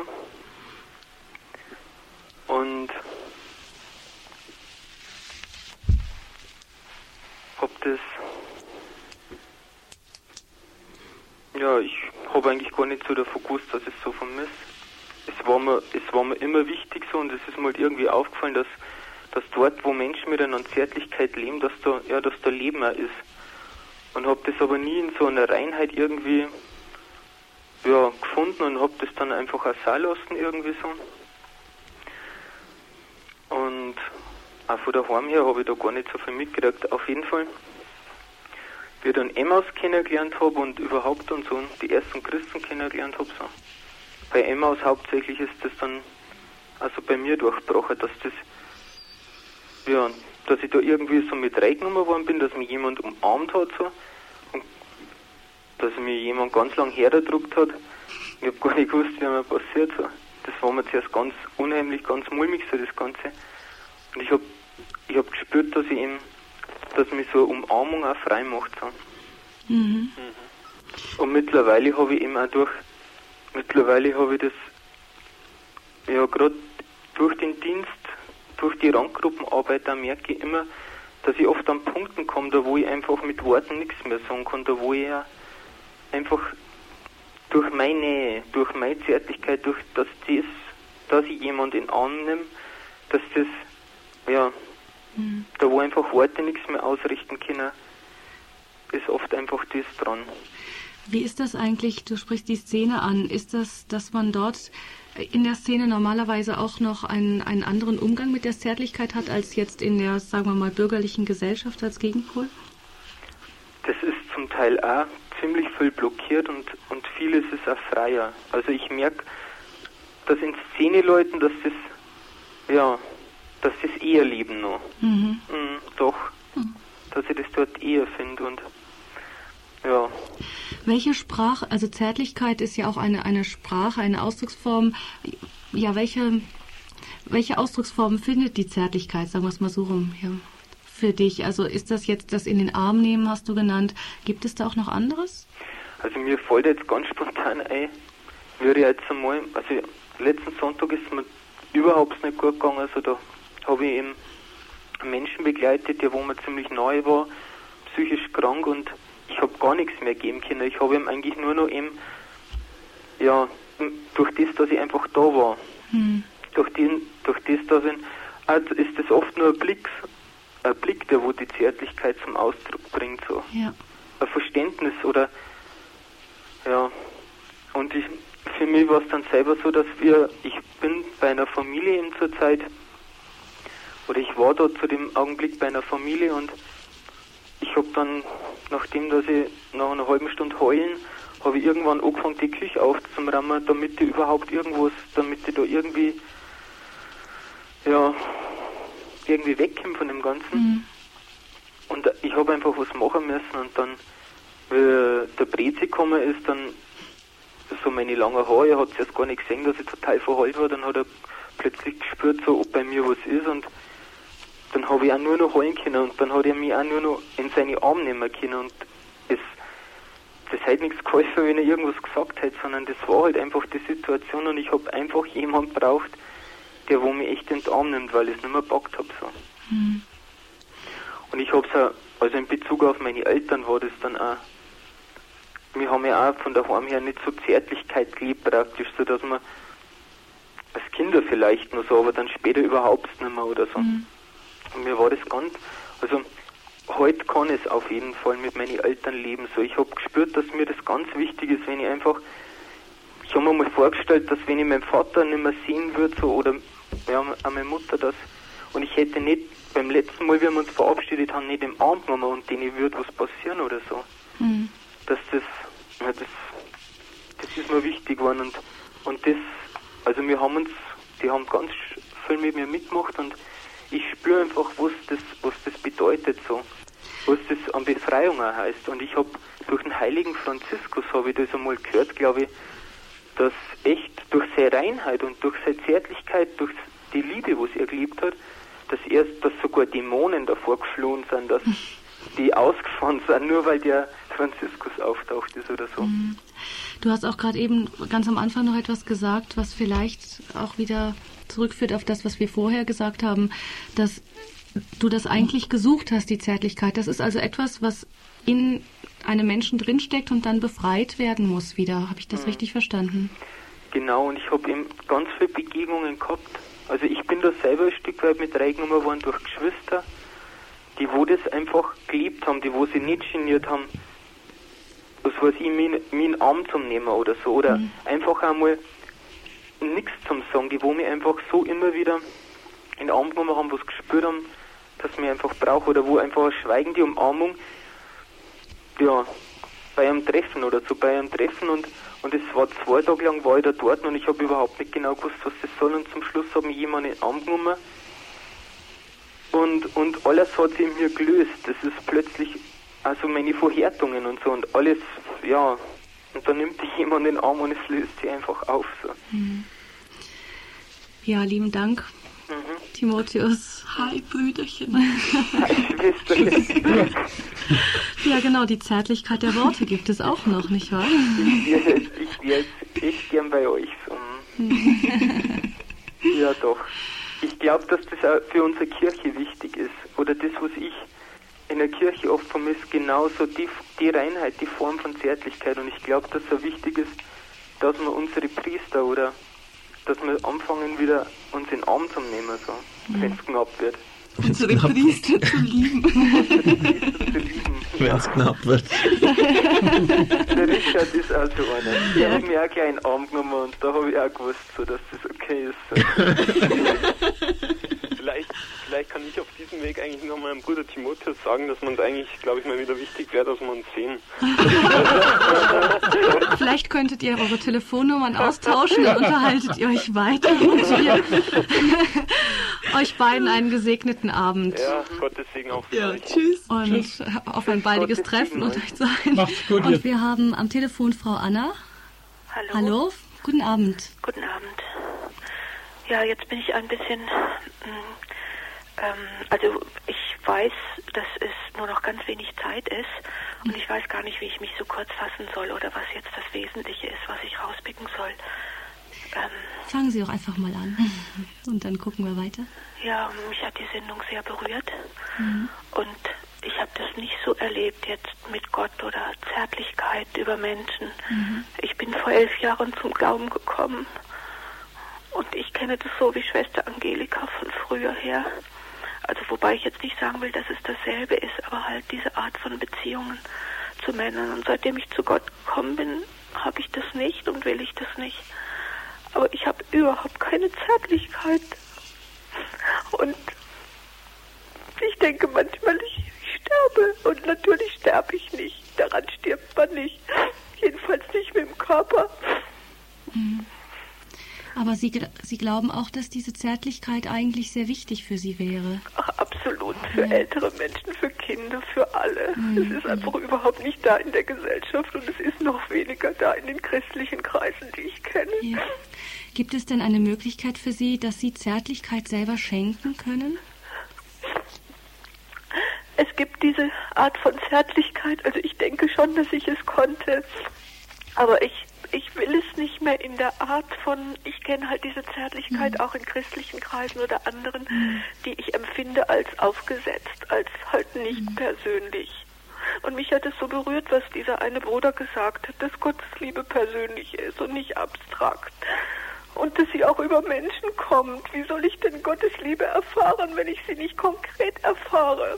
Und hab das, ja, ich habe eigentlich gar nicht so davon gewusst, dass es so ist. Es war mir, es war mir immer wichtig so und es ist mir halt irgendwie aufgefallen, dass, dass dort, wo Menschen miteinander Zärtlichkeit leben, dass da, ja, dass da Leben auch ist. Und habe das aber nie in so einer Reinheit irgendwie, ja, gefunden und habe das dann einfach auch sein lassen irgendwie so. Und auch von daheim her habe ich da gar nicht so viel mitgekriegt. Auf jeden Fall, wie ich dann Emmaus kennengelernt habe und überhaupt und so die ersten Christen kennengelernt habe, so. Bei Emmaus hauptsächlich ist das dann also bei mir durchbrochen, dass das ja, dass ich da irgendwie so mit reingenommen worden bin, dass mich jemand umarmt hat so dass mir jemand ganz lang herdruckt hat. Ich habe gar nicht gewusst, wie mir passiert so. Das war mir zuerst ganz unheimlich, ganz mulmig so das Ganze. Und ich habe ich hab gespürt, dass ich eben, dass mich so eine Umarmung auch frei macht. So. Mhm. Und mittlerweile habe ich eben auch durch, mittlerweile habe ich das, ja, gerade durch den Dienst, durch die Randgruppenarbeit, da merke ich immer, dass ich oft an Punkten komme, da wo ich einfach mit Worten nichts mehr sagen kann, da wo ich ja einfach durch meine durch meine Zärtlichkeit, durch das, das dass ich jemanden in den Arm nehme, dass das, ja, da wo einfach Worte nichts mehr ausrichten können, ist oft einfach das dran. Wie ist das eigentlich? Du sprichst die Szene an. Ist das, dass man dort in der Szene normalerweise auch noch einen, einen anderen Umgang mit der Zärtlichkeit hat als jetzt in der, sagen wir mal, bürgerlichen Gesellschaft als Gegenpol? Das ist zum Teil auch ziemlich viel blockiert und, und vieles ist auch freier. Also ich merke, dass in Szeneleuten, dass das, ja, dass das eher leben noch. Mhm. Mhm, doch, dass ich das dort eher finde und ja. Welche Sprache, also Zärtlichkeit ist ja auch eine, eine Sprache, eine Ausdrucksform. Ja, welche, welche Ausdrucksform findet die Zärtlichkeit, sagen wir es mal so rum, ja, für dich? Also ist das jetzt das in den Arm nehmen, hast du genannt. Gibt es da auch noch anderes? Also mir fällt jetzt ganz spontan ein, würde ich jetzt einmal, also letzten Sonntag ist mir überhaupt nicht gut gegangen, also da habe ich eben Menschen begleitet, der wo mir ziemlich neu war, psychisch krank und ich habe gar nichts mehr geben können. Ich habe ihm eigentlich nur noch eben, ja, durch das, dass ich einfach da war, Hm. durch, den, durch das, dass ich also ist das oft nur ein Blick, Blick, der wo die Zärtlichkeit zum Ausdruck bringt, so. Ja. Ein Verständnis oder, ja. Und ich, für mich war es dann selber so, dass wir, ich bin bei einer Familie eben zur Zeit, oder ich war dort zu dem Augenblick bei einer Familie und ich habe dann, nachdem dass ich nach einer halben Stunde heulen, habe ich irgendwann angefangen, die Küche aufzuräumen, damit ich überhaupt irgendwas, damit ich da irgendwie, ja, irgendwie wegkomme von dem Ganzen. Mhm. Und ich habe einfach was machen müssen und dann, wie der Brezi gekommen ist, dann so meine langen Haare, er hat zuerst gar nicht gesehen, dass ich total verheult war, dann hat er plötzlich gespürt, so ob bei mir was ist und dann habe ich auch nur noch heulen können und dann hat er mich auch nur noch in seine Arme nehmen können und es, das hat nichts geholfen, wenn er irgendwas gesagt hat, sondern das war halt einfach die Situation und ich habe einfach jemanden braucht, der wo mich echt in den Arm nimmt, weil ich es nicht mehr gepackt habe. So. Mhm. Und ich habe es auch, also in Bezug auf meine Eltern war das dann auch, wir haben ja auch von daheim her nicht so Zärtlichkeit gelebt praktisch, so dass man als Kinder vielleicht nur so, aber dann später überhaupt nicht mehr oder so. Mhm. Und mir war das ganz, also heute kann es auf jeden Fall mit meinen Eltern leben. So, ich habe gespürt, dass mir das ganz wichtig ist, wenn ich einfach, ich habe mir mal vorgestellt, dass wenn ich meinen Vater nicht mehr sehen würde, so, oder auch meine Mutter das, und ich hätte nicht beim letzten Mal, wie wir uns verabschiedet haben, nicht im Arm genommen und denen würde was passieren oder so. Mhm. Dass das, ja, das, das ist mir wichtig geworden und, und das, also wir haben uns, die haben ganz viel mit mir mitgemacht und ich spüre einfach, was das, was das bedeutet so, was das an Befreiung auch heißt. Und ich habe durch den heiligen Franziskus habe ich das einmal gehört, glaube ich, dass echt durch seine Reinheit und durch seine Zärtlichkeit, durch die Liebe, was er geliebt hat, dass erst, dass sogar Dämonen davor geflohen sind, dass die ausgefahren sind, nur weil der Franziskus auftaucht ist oder so. Du hast auch gerade eben ganz am Anfang noch etwas gesagt, was vielleicht auch wieder zurückführt auf das, was wir vorher gesagt haben, dass du das eigentlich gesucht hast, die Zärtlichkeit. Das ist also etwas, was in einem Menschen drinsteckt und dann befreit werden muss wieder. Habe ich das Mhm. richtig verstanden? Genau, und ich habe eben ganz viele Begegnungen gehabt. Also ich bin da selber ein Stück weit mit reingenommen worden durch Geschwister, die wo das einfach geliebt haben, die wo sie nicht geniert haben, was weiß ich, mir in den Arm zum nehmen oder so. Oder einfach einmal nichts zum sagen, die wo mir einfach so immer wieder in den Arm genommen haben, was gespürt haben, dass mir einfach braucht. Oder wo einfach eine schweigende Umarmung, ja, bei einem Treffen oder so, bei einem Treffen und und es war zwei Tage lang war ich da dort und ich habe überhaupt nicht genau gewusst, was das soll und zum Schluss hat mich jemand in den Arm genommen und, und alles hat sich in mir gelöst. Das ist plötzlich, also meine Verhärtungen und so und alles, ja, und dann nimmt dich jemand in den Arm und es löst sich einfach auf. So. Mhm. Ja, lieben Dank, Mhm. Timotheus. Hi, Brüderchen. Ja, genau, die Zärtlichkeit der Worte gibt es auch noch, nicht wahr? Ich wäre jetzt, ich wär jetzt echt gern bei euch. So. Ja, doch. Ich glaube, dass das auch für unsere Kirche wichtig ist. Oder das, was ich in der Kirche oft vermisse, genauso die, die Reinheit, die Form von Zärtlichkeit. Und ich glaube, dass es auch wichtig ist, dass wir unsere Priester oder dass wir anfangen, wieder uns in den Arm zu nehmen, so, wenn es knapp wird. Unsere Priester zu lieben. Wenn es knapp wird. Der Richard ist auch so einer. Der Ja. hat mir auch gleich einen Arm genommen und da habe ich auch gewusst, so, dass das okay ist. Vielleicht, vielleicht kann ich auf diesem Weg eigentlich noch meinem Bruder Timotheus sagen, dass man es eigentlich, glaube ich, mal wieder wichtig wäre, dass wir uns sehen. Vielleicht könntet ihr eure Telefonnummern austauschen, dann unterhaltet ihr euch weiter und wir euch beiden einen gesegneten Abend. Ja, Gottes Segen auch für Ja, euch. tschüss. Und Tschüss. auf ein baldiges Treffen und euch sein. Macht's gut, Und wir haben am Telefon Frau Anna. Hallo. Hallo, guten Abend. Guten Abend. Ja, jetzt bin ich ein bisschen. mm, Ähm, also ich weiß, dass es nur noch ganz wenig Zeit ist und ich weiß gar nicht, wie ich mich so kurz fassen soll oder was jetzt das Wesentliche ist, was ich rauspicken soll. Ähm, Fangen Sie doch einfach mal an. Und dann gucken wir weiter. ja, mich hat die Sendung sehr berührt Mhm. und ich habe das nicht so erlebt jetzt mit Gott oder Zärtlichkeit über Menschen. Mhm. Ich bin vor elf Jahren zum Glauben gekommen und ich kenne das so wie Schwester Angelika von früher her. Also wobei ich jetzt nicht sagen will, dass es dasselbe ist, aber halt diese Art von Beziehungen zu Männern. Und seitdem ich zu Gott gekommen bin, habe ich das nicht und will ich das nicht. Aber ich habe überhaupt keine Zärtlichkeit. Und ich denke manchmal, ich sterbe. Und natürlich sterbe ich nicht. Daran stirbt man nicht. Jedenfalls nicht mit dem Körper. Mhm. Aber Sie, Sie glauben auch, dass diese Zärtlichkeit eigentlich sehr wichtig für Sie wäre. Ach, absolut. Für ja. ältere Menschen, für Kinder, für alle. Mhm. Es ist einfach überhaupt nicht da in der Gesellschaft und es ist noch weniger da in den christlichen Kreisen, die ich kenne. Ja. Gibt es denn eine Möglichkeit für Sie, dass Sie Zärtlichkeit selber schenken können? Es gibt diese Art von Zärtlichkeit. Also ich denke schon, dass ich es konnte. Aber ich ich will es nicht mehr in der Art von, ich kenne halt diese Zärtlichkeit mhm. auch in christlichen Kreisen oder anderen, mhm. die ich empfinde als aufgesetzt, als halt nicht mhm. persönlich. Und mich hat es so berührt, was dieser eine Bruder gesagt hat, dass Gottes Liebe persönlich ist und nicht abstrakt. Und dass sie auch über Menschen kommt. Wie soll ich denn Gottes Liebe erfahren, wenn ich sie nicht konkret erfahre?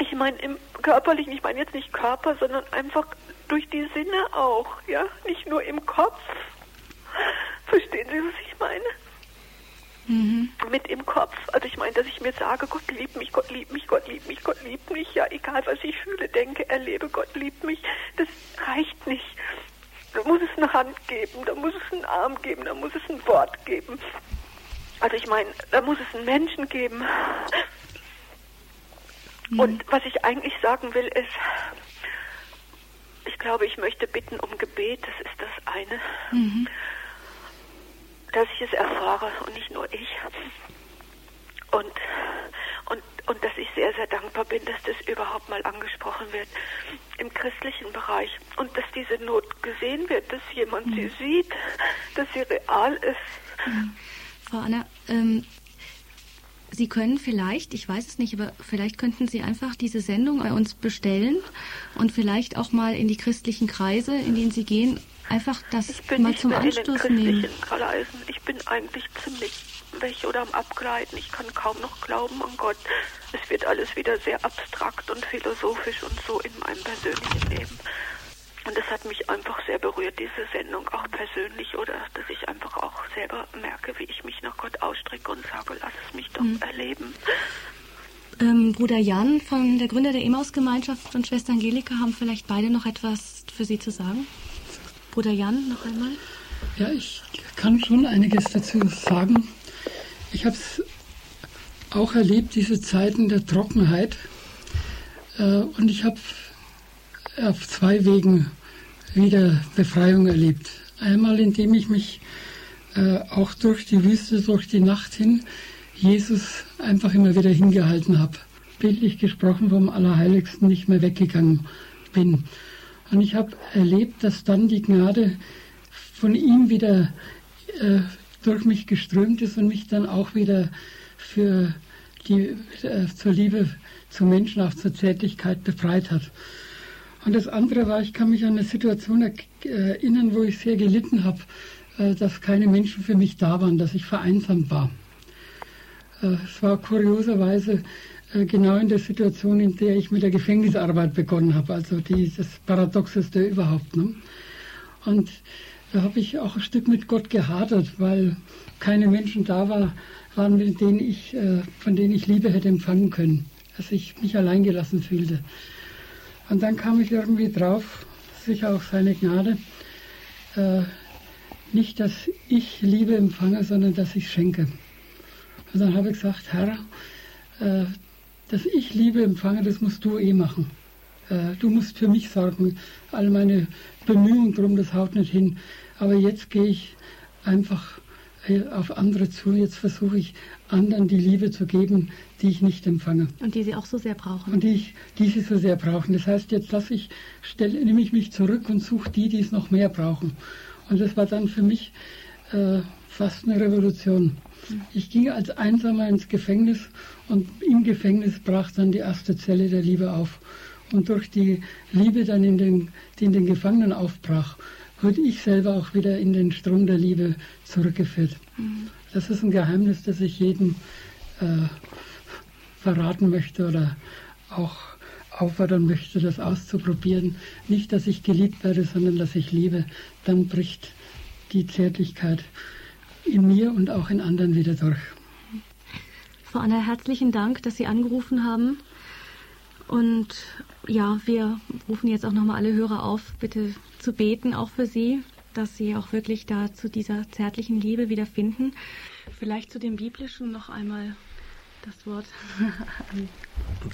Ich meine im körperlichen, ich meine jetzt nicht Körper, sondern einfach durch die Sinne auch, ja, nicht nur im Kopf. Verstehen Sie, was ich meine? Mhm. Mit im Kopf. Also ich meine, dass ich mir sage, Gott liebt mich, Gott liebt mich, Gott liebt mich, Gott liebt mich. Ja, egal was ich fühle, denke, erlebe, Gott liebt mich. Das reicht nicht. Da muss es eine Hand geben, da muss es einen Arm geben, da muss es ein Wort geben. Also ich meine, da muss es einen Menschen geben. Mhm. Und was ich eigentlich sagen will, ist, ich glaube, ich möchte bitten um Gebet, das ist das eine. Mhm. Dass ich es erfahre und nicht nur ich. Und, und, dass ich sehr, sehr dankbar bin, dass das überhaupt mal angesprochen wird im christlichen Bereich. Und dass diese Not gesehen wird, dass jemand mhm. sie sieht, dass sie real ist. Mhm. Frau Anna, ähm, Sie können vielleicht, ich weiß es nicht, aber vielleicht könnten Sie einfach diese Sendung bei uns bestellen und vielleicht auch mal in die christlichen Kreise, in denen Sie gehen, einfach das mal zum Anstoß nehmen. Kreisen. Ich bin eigentlich ziemlich weg oder am Abgleiten. Ich kann kaum noch glauben an Gott. Es wird alles wieder sehr abstrakt und philosophisch und so in meinem persönlichen Leben. Und es hat mich einfach sehr berührt, diese Sendung, auch persönlich, oder dass ich einfach auch selber merke, wie ich mich nach Gott ausstrecke und sage, lass es mich doch mhm. erleben. Ähm, Bruder Jan von der Gründer der Emmaus-Gemeinschaft und Schwester Angelika haben vielleicht beide noch etwas für Sie zu sagen. Bruder Jan, noch einmal. Ja, ich kann schon einiges dazu sagen. Ich habe es auch erlebt, diese Zeiten der Trockenheit. Äh, und ich habe auf zwei Wegen wieder Befreiung erlebt. Einmal, indem ich mich äh, auch durch die Wüste, durch die Nacht hin, Jesus einfach immer wieder hingehalten habe. Bildlich gesprochen vom Allerheiligsten nicht mehr weggegangen bin. Und ich habe erlebt, dass dann die Gnade von ihm wieder äh, durch mich geströmt ist und mich dann auch wieder für die, äh, zur Liebe zu Menschen, auch zur Zärtlichkeit befreit hat. Und das andere war, ich kann mich an eine Situation erinnern, wo ich sehr gelitten habe, äh, dass keine Menschen für mich da waren, dass ich vereinsamt war. Äh, es war kurioserweise äh, genau in der Situation, in der ich mit der Gefängnisarbeit begonnen habe, also die, das Paradoxeste überhaupt. Ne? Und da habe ich auch ein Stück mit Gott gehadert, weil keine Menschen da war, waren, mit denen ich, von denen ich Liebe hätte empfangen können, dass ich mich alleingelassen fühlte. Und dann kam ich irgendwie drauf, sicher auch seine Gnade, äh, nicht, dass ich Liebe empfange, sondern dass ich schenke. Und dann habe ich gesagt, Herr, äh, dass ich Liebe empfange, das musst du eh machen. Äh, du musst für mich sorgen. All meine Bemühungen drum, das haut nicht hin. Aber jetzt gehe ich einfach auf andere zu. Jetzt versuche ich anderen die Liebe zu geben, die ich nicht empfange. Und die sie auch so sehr brauchen. Und die, ich, die sie so sehr brauchen. Das heißt, jetzt lasse ich, stelle, nehme ich mich zurück und suche die, die es noch mehr brauchen. Und das war dann für mich äh, fast eine Revolution. Ich ging als Einsamer ins Gefängnis und im Gefängnis brach dann die erste Zelle der Liebe auf. Und durch die Liebe dann in den, die in den Gefangenen aufbrach, wurde ich selber auch wieder in den Strom der Liebe zurückgeführt. Mhm. Das ist ein Geheimnis, das ich jedem äh, verraten möchte oder auch auffordern möchte, das auszuprobieren. Nicht, dass ich geliebt werde, sondern dass ich liebe. Dann bricht die Zärtlichkeit in mir und auch in anderen wieder durch. Frau Anna, herzlichen Dank, dass Sie angerufen haben. Und ja, wir rufen jetzt auch nochmal alle Hörer auf, bitte zu beten, auch für Sie, dass Sie auch wirklich da zu dieser zärtlichen Liebe wieder finden. Vielleicht zu dem Biblischen noch einmal das Wort an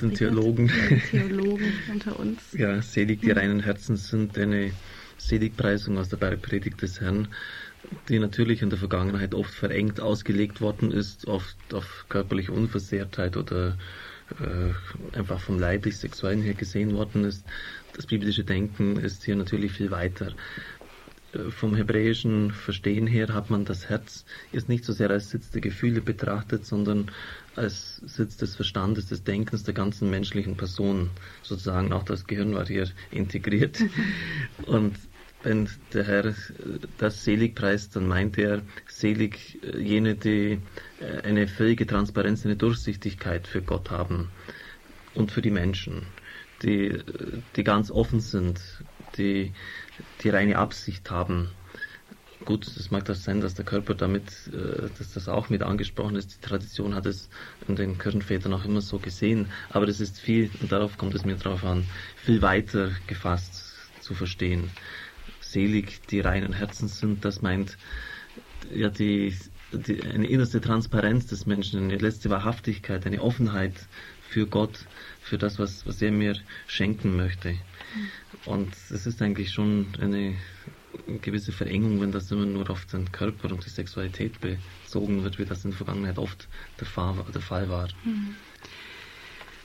den Theologen. Theologen unter uns. Ja, selig die reinen Herzen sind eine Seligpreisung aus der Bergpredigt des Herrn, die natürlich in der Vergangenheit oft verengt ausgelegt worden ist, oft auf körperliche Unversehrtheit oder äh, einfach vom leiblich-sexuellen her gesehen worden ist. Das biblische Denken ist hier natürlich viel weiter. Äh, vom hebräischen Verstehen her hat man das Herz jetzt nicht so sehr als Sitz der Gefühle betrachtet, sondern als Sitz des Verstandes, des Denkens der ganzen menschlichen Person. Sozusagen auch das Gehirn war hier integriert. Und wenn der Herr das selig preist, dann meint er selig äh, jene, die äh, eine völlige Transparenz, eine Durchsichtigkeit für Gott haben und für die Menschen, die, äh, die ganz offen sind, die die reine Absicht haben. Gut, es mag das sein, dass der Körper damit, dass das auch mit angesprochen ist. Die Tradition hat es in den Kirchenvätern auch immer so gesehen, aber das ist viel, und darauf kommt es mir drauf an, viel weiter gefasst zu verstehen selig die reinen Herzen sind, das meint ja die, die, eine innerste Transparenz des Menschen, eine letzte Wahrhaftigkeit, eine Offenheit für Gott, für das, was, was er mir schenken möchte. Und es ist eigentlich schon eine gewisse Verengung, wenn das immer nur auf den Körper und die Sexualität bezogen wird, wie das in der Vergangenheit oft der Fall, war. Hm.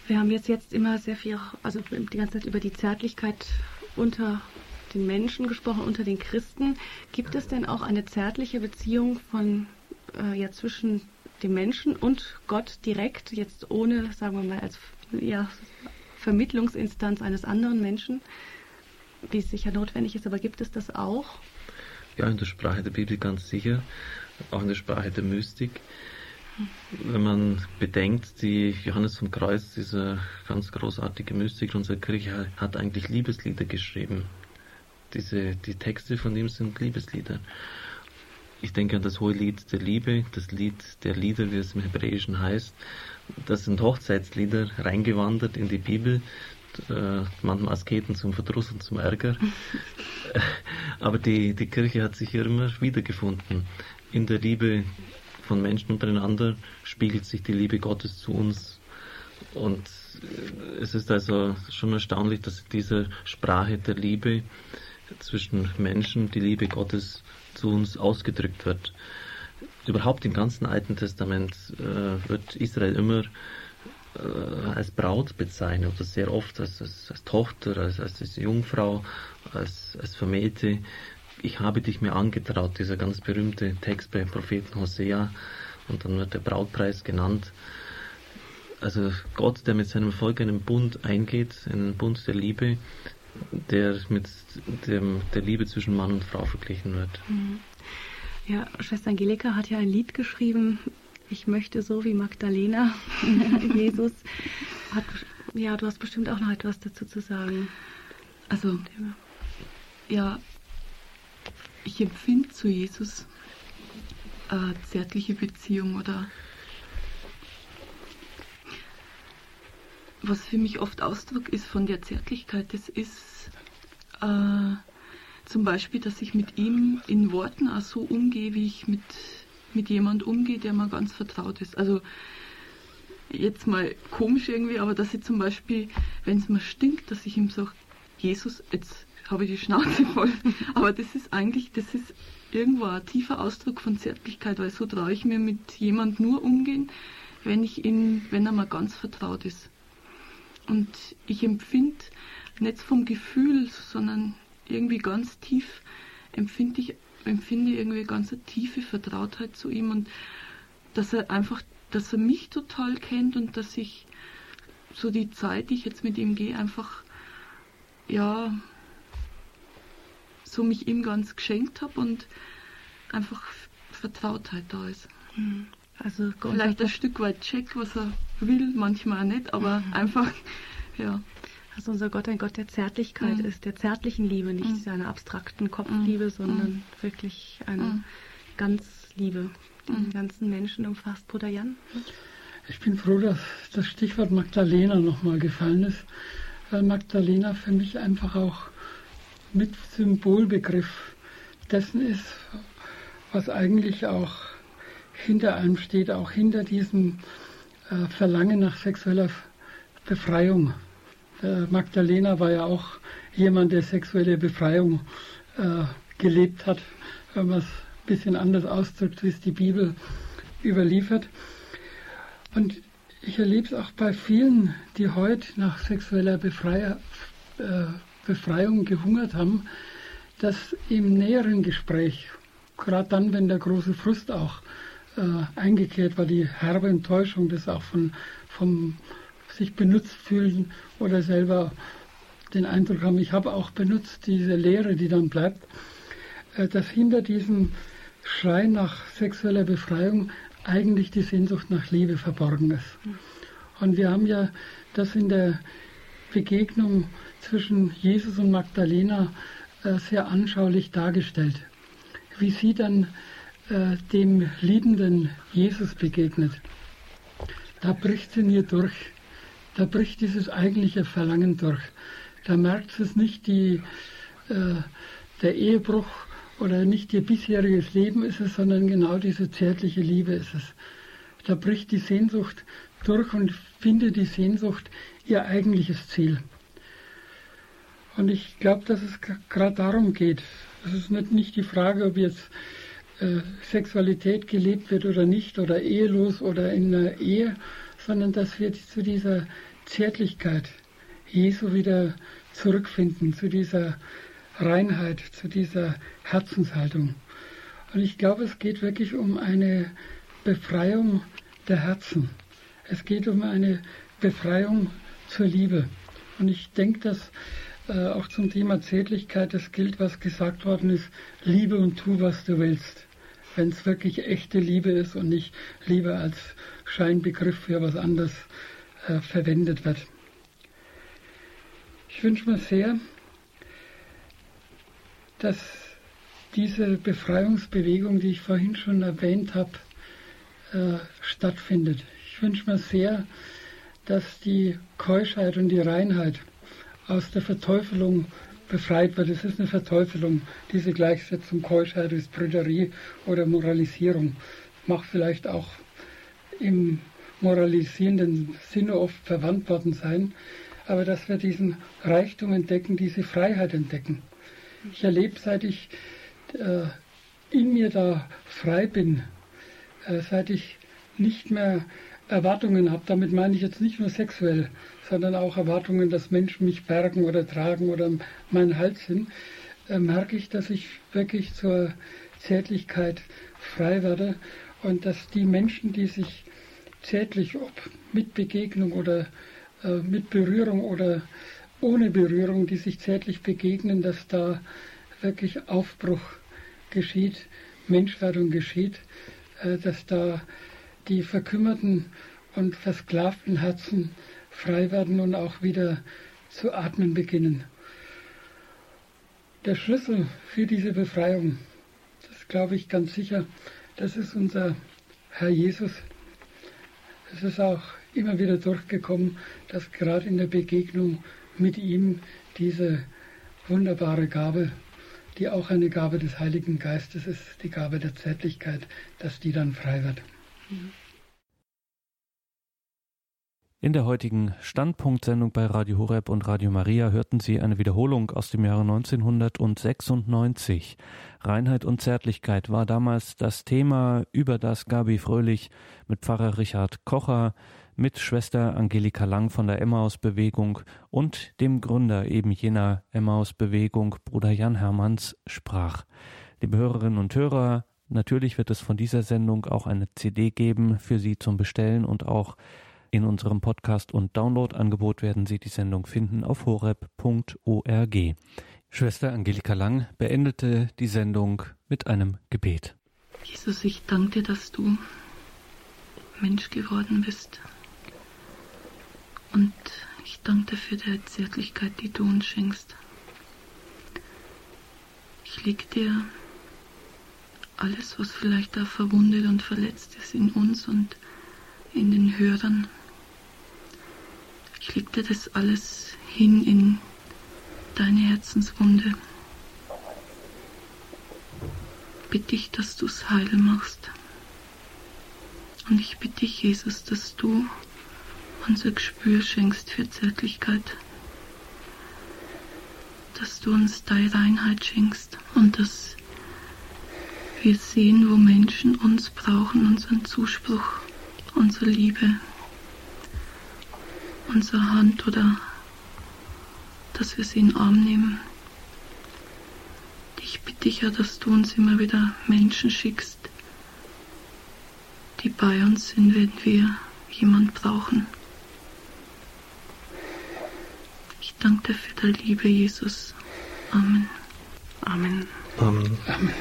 Wir haben jetzt, jetzt immer sehr viel, also die ganze Zeit über die Zärtlichkeit unter den Menschen gesprochen, unter den Christen. Gibt es denn auch eine zärtliche Beziehung von äh, ja, zwischen dem Menschen und Gott direkt, jetzt ohne, sagen wir mal, als ja, Vermittlungsinstanz eines anderen Menschen, wie es sicher notwendig ist, aber gibt es das auch? Ja, in der Sprache der Bibel ganz sicher, auch in der Sprache der Mystik. Wenn man bedenkt, die Johannes vom Kreuz, dieser ganz großartige Mystiker unserer Kirche, hat eigentlich Liebeslieder geschrieben diese, die Texte von ihm sind Liebeslieder. Ich denke an das hohe Lied der Liebe, das Lied der Lieder, wie es im Hebräischen heißt. Das sind Hochzeitslieder reingewandert in die Bibel, äh, manchmal Asketen zum Verdruss und zum Ärger. Aber die, die Kirche hat sich hier immer wiedergefunden. In der Liebe von Menschen untereinander spiegelt sich die Liebe Gottes zu uns. Und es ist also schon erstaunlich, dass diese Sprache der Liebe zwischen Menschen die Liebe Gottes zu uns ausgedrückt wird. Überhaupt im ganzen Alten Testament äh, wird Israel immer äh, als Braut bezeichnet oder sehr oft als, als, als Tochter, als, als, Jungfrau, als, als Vermählte. Ich habe dich mir angetraut, dieser ganz berühmte Text beim Propheten Hosea und dann wird der Brautpreis genannt. Also Gott, der mit seinem Volk einen Bund eingeht, einen Bund der Liebe, der mit dem, der Liebe zwischen Mann und Frau verglichen wird. Mhm. Ja, Schwester Angelika hat ja ein Lied geschrieben, ich möchte so wie Magdalena, Jesus. Hat, ja, du hast bestimmt auch noch etwas dazu zu sagen. Also, ja, ich empfinde zu Jesus eine zärtliche Beziehung oder was für mich oft Ausdruck ist von der Zärtlichkeit, das ist äh, zum Beispiel, dass ich mit ihm in Worten auch so umgehe, wie ich mit, mit jemand umgehe, der mir ganz vertraut ist. Also jetzt mal komisch irgendwie, aber dass ich zum Beispiel, wenn es mir stinkt, dass ich ihm sage, Jesus, jetzt habe ich die Schnauze voll. Aber das ist eigentlich, das ist irgendwo ein tiefer Ausdruck von Zärtlichkeit, weil so traue ich mir mit jemand nur umgehen, wenn ich ihn, wenn er mir ganz vertraut ist. Und ich empfinde nicht vom Gefühl, sondern irgendwie ganz tief empfinde ich empfinde irgendwie ganz eine tiefe Vertrautheit zu ihm und dass er einfach, dass er mich total kennt und dass ich so die Zeit, die ich jetzt mit ihm gehe, einfach ja so mich ihm ganz geschenkt habe und einfach Vertrautheit da ist. Hm. Also vielleicht ein Stück weit check, was er will, manchmal nicht, aber mhm. einfach, ja. Dass unser Gott ein Gott der Zärtlichkeit mhm. ist, der zärtlichen Liebe, nicht mhm. seiner abstrakten Kopfliebe, mhm. sondern mhm. wirklich eine mhm. Ganzliebe, die den ganzen Menschen umfasst. Bruder Jan? Ich bin froh, dass das Stichwort Magdalena nochmal gefallen ist, weil Magdalena für mich einfach auch mit Symbolbegriff dessen ist, was eigentlich auch hinter einem steht, auch hinter diesem äh, Verlangen nach sexueller Befreiung. Äh, Magdalena war ja auch jemand, der sexuelle Befreiung äh, gelebt hat, wenn man es ein bisschen anders ausdrückt, wie es die Bibel überliefert. Und ich erlebe es auch bei vielen, die heute nach sexueller Befreier, äh, Befreiung gehungert haben, dass im näheren Gespräch, gerade dann, wenn der große Frust auch äh, eingekehrt war, die herbe Enttäuschung, das auch von, vom sich benutzt fühlen oder selber den Eindruck haben, ich habe auch benutzt, diese Lehre, die dann bleibt, äh, dass hinter diesem Schrei nach sexueller Befreiung eigentlich die Sehnsucht nach Liebe verborgen ist. Und wir haben ja das in der Begegnung zwischen Jesus und Magdalena äh, sehr anschaulich dargestellt, wie sie dann äh, dem liebenden Jesus begegnet. Da bricht sie in ihr durch da bricht dieses eigentliche Verlangen durch. Da merkt es nicht die, äh, der Ehebruch oder nicht ihr bisheriges Leben ist es, sondern genau diese zärtliche Liebe ist es. Da bricht die Sehnsucht durch und findet die Sehnsucht ihr eigentliches Ziel. Und ich glaube, dass es gerade darum geht. Es ist nicht, nicht die Frage, ob jetzt äh, Sexualität gelebt wird oder nicht, oder ehelos oder in einer Ehe, sondern dass wir zu dieser Zärtlichkeit Jesu wieder zurückfinden, zu dieser Reinheit, zu dieser Herzenshaltung. Und ich glaube, es geht wirklich um eine Befreiung der Herzen. Es geht um eine Befreiung zur Liebe. Und ich denke, dass äh, auch zum Thema Zärtlichkeit das gilt, was gesagt worden ist, liebe und tu, was du willst. Wenn es wirklich echte Liebe ist und nicht Liebe als Scheinbegriff für was anderes äh, verwendet wird. Ich wünsche mir sehr, dass diese Befreiungsbewegung, die ich vorhin schon erwähnt habe, äh, stattfindet. Ich wünsche mir sehr, dass die Keuschheit und die Reinheit aus der Verteufelung befreit wird. Es ist eine Verteufelung, diese Gleichsetzung Keuschheit ist Brüderie oder Moralisierung. Mag vielleicht auch im moralisierenden Sinne oft verwandt worden sein, aber dass wir diesen Reichtum entdecken, diese Freiheit entdecken. Ich erlebe, seit ich äh, in mir da frei bin, äh, seit ich nicht mehr Erwartungen habe, damit meine ich jetzt nicht nur sexuell, sondern auch Erwartungen, dass Menschen mich bergen oder tragen oder mein Hals sind, äh, merke ich, dass ich wirklich zur Zärtlichkeit frei werde und dass die Menschen, die sich zärtlich, ob mit Begegnung oder äh, mit Berührung oder ohne Berührung, die sich zärtlich begegnen, dass da wirklich Aufbruch geschieht, Menschwerdung geschieht, äh, dass da die verkümmerten und versklavten Herzen frei werden und auch wieder zu atmen beginnen. Der Schlüssel für diese Befreiung, das glaube ich ganz sicher, das ist unser Herr Jesus, es ist auch immer wieder durchgekommen, dass gerade in der Begegnung mit ihm diese wunderbare Gabe, die auch eine Gabe des Heiligen Geistes ist, die Gabe der Zärtlichkeit, dass die dann frei wird. Mhm. In der heutigen Standpunktsendung bei Radio Horeb und Radio Maria hörten Sie eine Wiederholung aus dem Jahre 1996. Reinheit und Zärtlichkeit war damals das Thema, über das Gabi Fröhlich mit Pfarrer Richard Kocher, mit Schwester Angelika Lang von der Emmaus-Bewegung und dem Gründer eben jener Emmaus-Bewegung, Bruder Jan Hermanns, sprach. Liebe Hörerinnen und Hörer, natürlich wird es von dieser Sendung auch eine CD geben für Sie zum Bestellen und auch in unserem Podcast- und Download-Angebot werden Sie die Sendung finden auf horeb.org. Schwester Angelika Lang beendete die Sendung mit einem Gebet. Jesus, ich danke dir, dass du Mensch geworden bist. Und ich danke dir für die Zärtlichkeit, die du uns schenkst. Ich leg dir alles, was vielleicht auch verwundet und verletzt ist in uns und in den Hörern. Ich leg dir das alles hin in deine Herzenswunde. Bitte ich, dass du es heil machst. Und ich bitte dich, Jesus, dass du unser Gespür schenkst für Zärtlichkeit. Dass du uns deine Reinheit schenkst und dass wir sehen, wo Menschen uns brauchen, unseren Zuspruch, unsere Liebe, unsere Hand oder dass wir sie in den Arm nehmen. Ich bitte dich ja, dass du uns immer wieder Menschen schickst, die bei uns sind, wenn wir jemand brauchen. Ich danke dir für deine Liebe, Jesus. Amen. Amen. Amen. Amen.